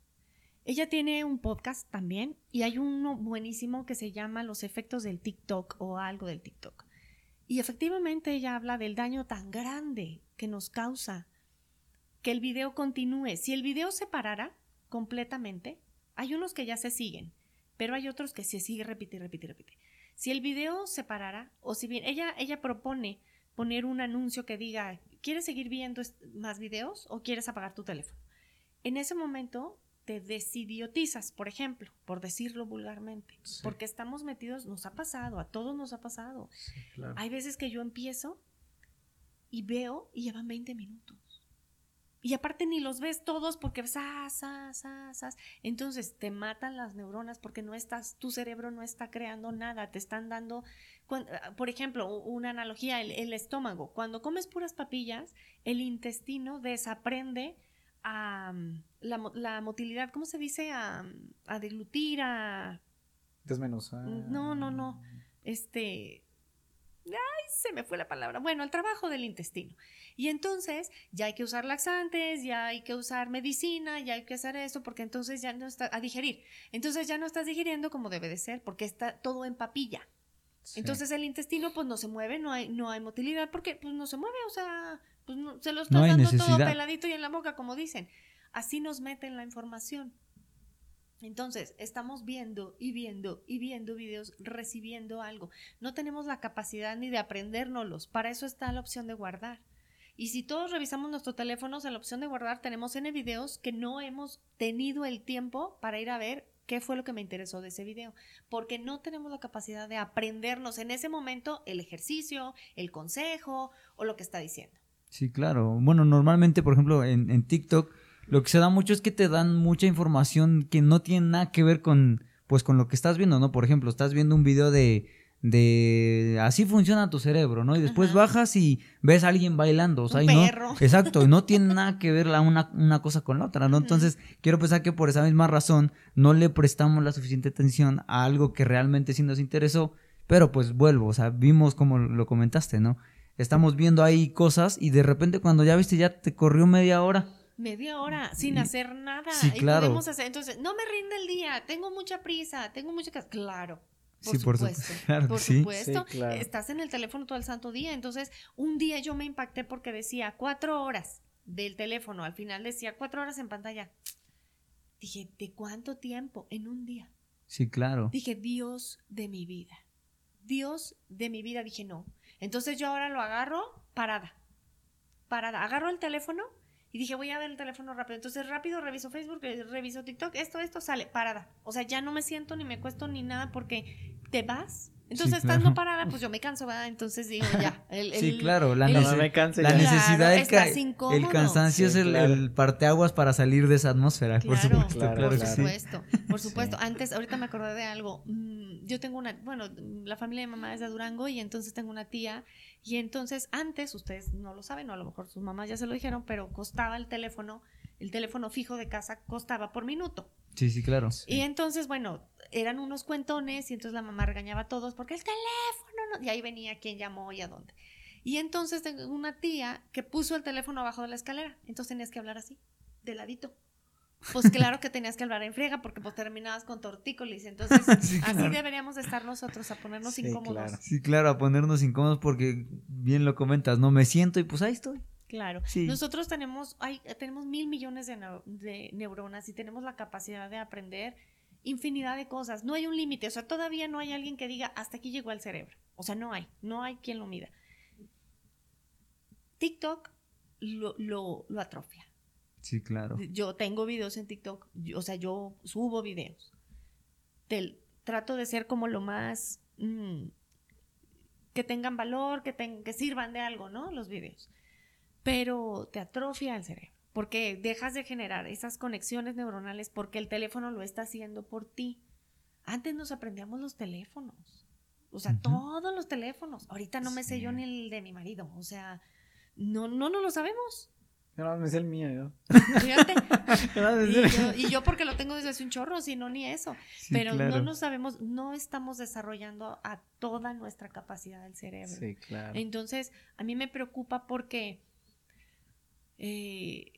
Ella tiene un podcast también y hay uno buenísimo que se llama Los efectos del TikTok o algo del TikTok. Y efectivamente ella habla del daño tan grande que nos causa que el video continúe. Si el video se parara completamente, hay unos que ya se siguen, pero hay otros que se sigue, repite, repite, repite. Si el video se parara, o si bien ella, ella propone poner un anuncio que diga, ¿quieres seguir viendo más videos o quieres apagar tu teléfono? En ese momento te desidiotizas, por ejemplo, por decirlo vulgarmente, Sí. porque estamos metidos, nos ha pasado, a todos nos ha pasado. Claro. Hay veces que yo empiezo y veo y llevan 20 minutos. Y aparte ni los ves todos porque sas, sas, sas, sas. Entonces te matan las neuronas porque no estás, tu cerebro no está creando nada, te están dando, ah, por ejemplo, una analogía, el, el estómago. Cuando comes puras papillas, el intestino desaprende a mm, la motilidad, ¿cómo se dice? A, mm, a deglutir, a... Desmenuzar. No, no, no. Este... Ay, se me fue la palabra. Bueno, el trabajo del intestino. Y entonces ya hay que usar laxantes, ya hay que usar medicina, ya hay que hacer esto, porque entonces ya no está a digerir. Entonces ya no estás digiriendo como debe de ser, porque está todo en papilla. Sí. Entonces el intestino pues no se mueve, no hay, no hay motilidad, porque pues no se mueve, o sea, pues no- se lo estás No hay dando todo peladito y en la boca, como dicen. Así nos meten la información. Entonces, estamos viendo y viendo y viendo videos, recibiendo algo. No tenemos la capacidad ni de aprendérnoslos. Para eso está la opción de guardar. Y si todos revisamos nuestros teléfonos, en la opción de guardar tenemos N videos que no hemos tenido el tiempo para ir a ver qué fue lo que me interesó de ese video. Porque no tenemos la capacidad de aprendernos en ese momento el ejercicio, el consejo o lo que está diciendo. Sí, claro. Bueno, normalmente, por ejemplo, en, en TikTok, lo que se da mucho es que te dan mucha información que no tiene nada que ver con, pues, con lo que estás viendo, ¿no? Por ejemplo, estás viendo un video de, de así funciona tu cerebro, ¿no? Y después Ajá. bajas y ves a alguien bailando, o sea, Un y no, perro. [laughs] exacto, y no tiene nada que ver la una, una cosa con la otra, ¿no? Entonces, quiero pensar que por esa misma razón no le prestamos la suficiente atención a algo que realmente sí nos interesó, pero pues vuelvo, o sea, vimos como lo comentaste, ¿no? Estamos viendo ahí cosas y de repente cuando ya viste ya te corrió media hora. Media hora sin Y- hacer nada. sí, y claro. podemos hacer. Entonces, no me rinde el día, tengo mucha prisa, tengo mucha. Claro. Por Sí, por su- supuesto. [laughs] claro por sí. supuesto. Sí, claro. Estás en el teléfono todo el santo día. Entonces, un día yo me impacté porque decía cuatro horas del teléfono. Al final decía cuatro horas en pantalla. Dije, ¿de cuánto tiempo? En un día. Sí, claro. Dije, Dios de mi vida. Dios de mi vida. Dije, no. Entonces yo ahora lo agarro parada. Parada. Agarro el teléfono Y dije, voy a ver el teléfono rápido. Entonces, rápido reviso Facebook, reviso TikTok, esto, esto sale, parada. O sea, ya no me siento ni me cuesto ni nada porque te vas entonces, estando parada, pues yo me canso, ¿verdad? Entonces digo, ya. [laughs] El, sí, claro, la, el, no me canse, la necesidad, el, el, cansancio es el, el, parteaguas para salir de esa atmósfera, claro, por supuesto. Claro, claro por supuesto, sí. por supuesto. Antes, ahorita me acordé de algo. Mm, yo tengo una, bueno, la familia de mamá es de Durango y entonces tengo una tía. Y entonces, antes, ustedes no lo saben, o a lo mejor sus mamás ya se lo dijeron, pero costaba el teléfono, el teléfono fijo de casa costaba por minuto. Sí, sí, claro. Y entonces, bueno, eran unos cuentones y entonces la mamá regañaba a todos porque el teléfono no... Y ahí venía quién llamó y a dónde. Y entonces tengo una tía que puso el teléfono abajo de la escalera. Entonces tenías que hablar así, de ladito. Pues claro que tenías que hablar en friega porque pues terminabas con tortícolis. Entonces, [laughs] sí, claro. así deberíamos estar nosotros, a ponernos sí, incómodos. Claro. Sí, claro, a ponernos incómodos porque bien lo comentas, ¿no? Me siento y pues ahí estoy. Claro. Sí. Nosotros tenemos, hay, tenemos mil millones de, de, neuronas y tenemos la capacidad de aprender infinidad de cosas. No hay un límite. O sea, todavía no hay alguien que diga hasta aquí llegó el cerebro. O sea, no hay. No hay quien lo mida. TikTok lo, lo, lo atrofia. Sí, claro. Yo tengo videos en TikTok. Yo, o sea, yo subo videos. Del, trato de ser como lo más. Mmm, que tengan valor, que, que sirvan de algo, ¿no? Los videos pero te atrofia el cerebro, porque dejas de generar esas conexiones neuronales porque el teléfono lo está haciendo por ti. Antes nos aprendíamos los teléfonos, o sea, uh -huh. todos los teléfonos. Ahorita no me sé yo ni el de mi marido, o sea, no, no, no lo sabemos. Yo no me sé el mío, yo. Fíjate. [laughs] y, yo, y, yo, porque lo tengo desde hace un chorro, si no ni eso. Sí, Pero claro. no lo sabemos, no estamos desarrollando a toda nuestra capacidad del cerebro. Sí, claro. Entonces, a mí me preocupa porque eh,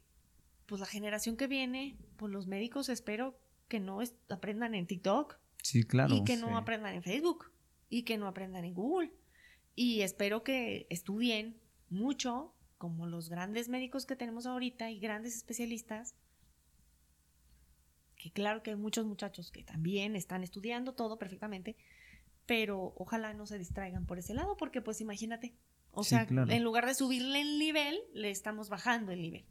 pues la generación que viene, pues los médicos espero que no aprendan en TikTok. Sí, claro. Y que no sí. aprendan en Facebook. Y que no aprendan en Google. Y espero que estudien mucho, como los grandes médicos que tenemos ahorita y grandes especialistas. Que claro que hay muchos muchachos que también están estudiando todo perfectamente, pero ojalá no se distraigan por ese lado, porque pues imagínate, o Sí, sea, claro. en lugar de subirle el nivel, le estamos bajando el nivel.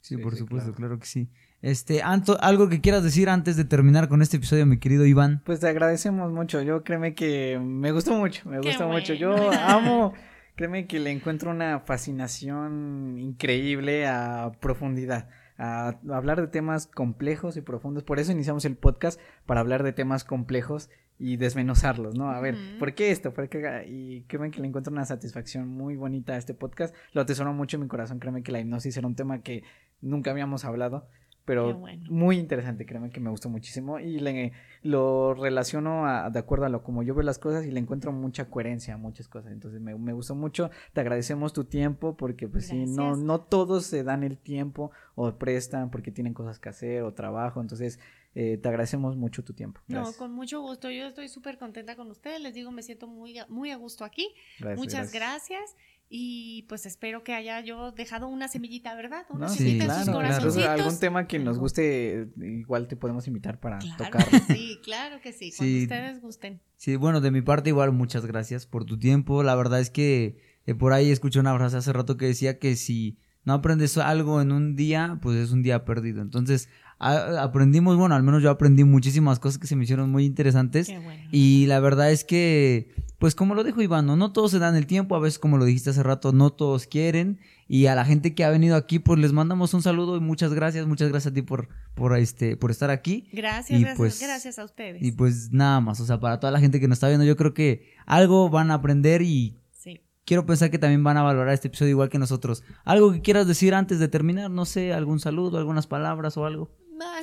Sí, Sí, por sí, supuesto, claro. claro. que sí. Este, Anto, algo que quieras decir antes de terminar con este episodio, mi querido Iván. Pues te agradecemos mucho. Yo créeme que me gustó mucho, me Qué gustó mucho. Yo amo, [laughs] créeme que le encuentro una fascinación increíble a profundidad. A hablar de temas complejos y profundos. Por eso iniciamos el podcast, para hablar de temas complejos y desmenuzarlos, ¿no? A ver, Ujú. ¿por qué esto? ¿Por qué? Y créeme que le encuentro una satisfacción muy bonita a este podcast. Lo atesoro mucho en mi corazón. Créeme que la hipnosis era un tema que nunca habíamos hablado, pero bueno. muy interesante, créeme que me gustó muchísimo y le, lo relaciono a- de acuerdo a lo como yo veo las cosas y le encuentro mucha coherencia a muchas cosas, entonces me, me gustó mucho, te agradecemos tu tiempo porque pues sí, no, no todos se dan el tiempo o prestan porque tienen cosas que hacer o trabajo, entonces eh, te agradecemos mucho tu tiempo. No, con mucho gusto. Yo estoy súper contenta con ustedes. Les digo, me siento muy, a- muy a gusto aquí. Gracias, Muchas gracias. Y pues espero que haya yo dejado una semillita, ¿verdad? Una No, sí, semillita en sus claro. Corazoncitos. algún tema que nos guste, igual te podemos invitar para Claro tocarlo. que sí, claro que sí. Cuando Sí. ustedes gusten. Sí, bueno, de mi parte igual muchas gracias por tu tiempo. La verdad es que eh, por ahí escuché una frase hace rato que decía que si no aprendes algo en un día, pues es un día perdido. Entonces, a- aprendimos, bueno, al menos yo aprendí muchísimas cosas que se me hicieron muy interesantes. Qué bueno. Y la verdad es que, pues como lo dijo Iván, no, No todos se dan el tiempo, a veces como lo dijiste hace rato, no todos quieren. Y a la gente que ha venido aquí, pues les mandamos un saludo y muchas gracias, muchas gracias a ti por, por, este, por estar aquí. Gracias, y gracias, pues- gracias a ustedes. Y pues nada más, o sea, para toda la gente que nos está viendo, yo creo que algo van a aprender y quiero pensar que también van a valorar este episodio igual que nosotros. Algo que quieras decir antes de terminar, no sé, algún saludo, algunas palabras o algo.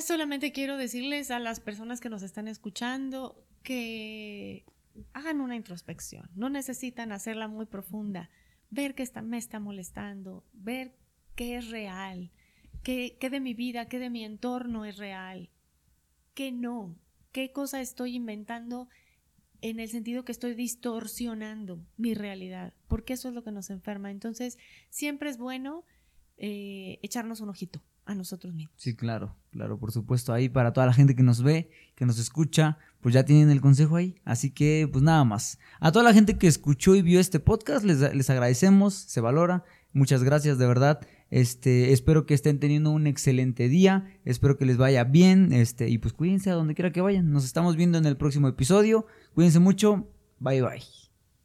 Solamente quiero decirles a las personas que nos están escuchando que hagan una introspección. No necesitan hacerla muy profunda. Ver qué está, me está molestando, ver qué es real, qué, qué de mi vida, qué de mi entorno es real, qué no, qué cosa estoy inventando en el sentido que estoy distorsionando mi realidad, porque eso es lo que nos enferma. Entonces, siempre es bueno eh, echarnos un ojito a nosotros mismos. Sí, claro, claro, por supuesto. Ahí para toda la gente que nos ve, que nos escucha, pues ya tienen el consejo ahí. Así que, pues nada más. A toda la gente que escuchó y vio este podcast, les, les agradecemos, se valora. Muchas gracias, de verdad. Este, espero que estén teniendo un excelente día. Espero que les vaya bien. Este, y pues cuídense a donde quiera que vayan. Nos estamos viendo en el próximo episodio. Cuídense mucho. Bye bye.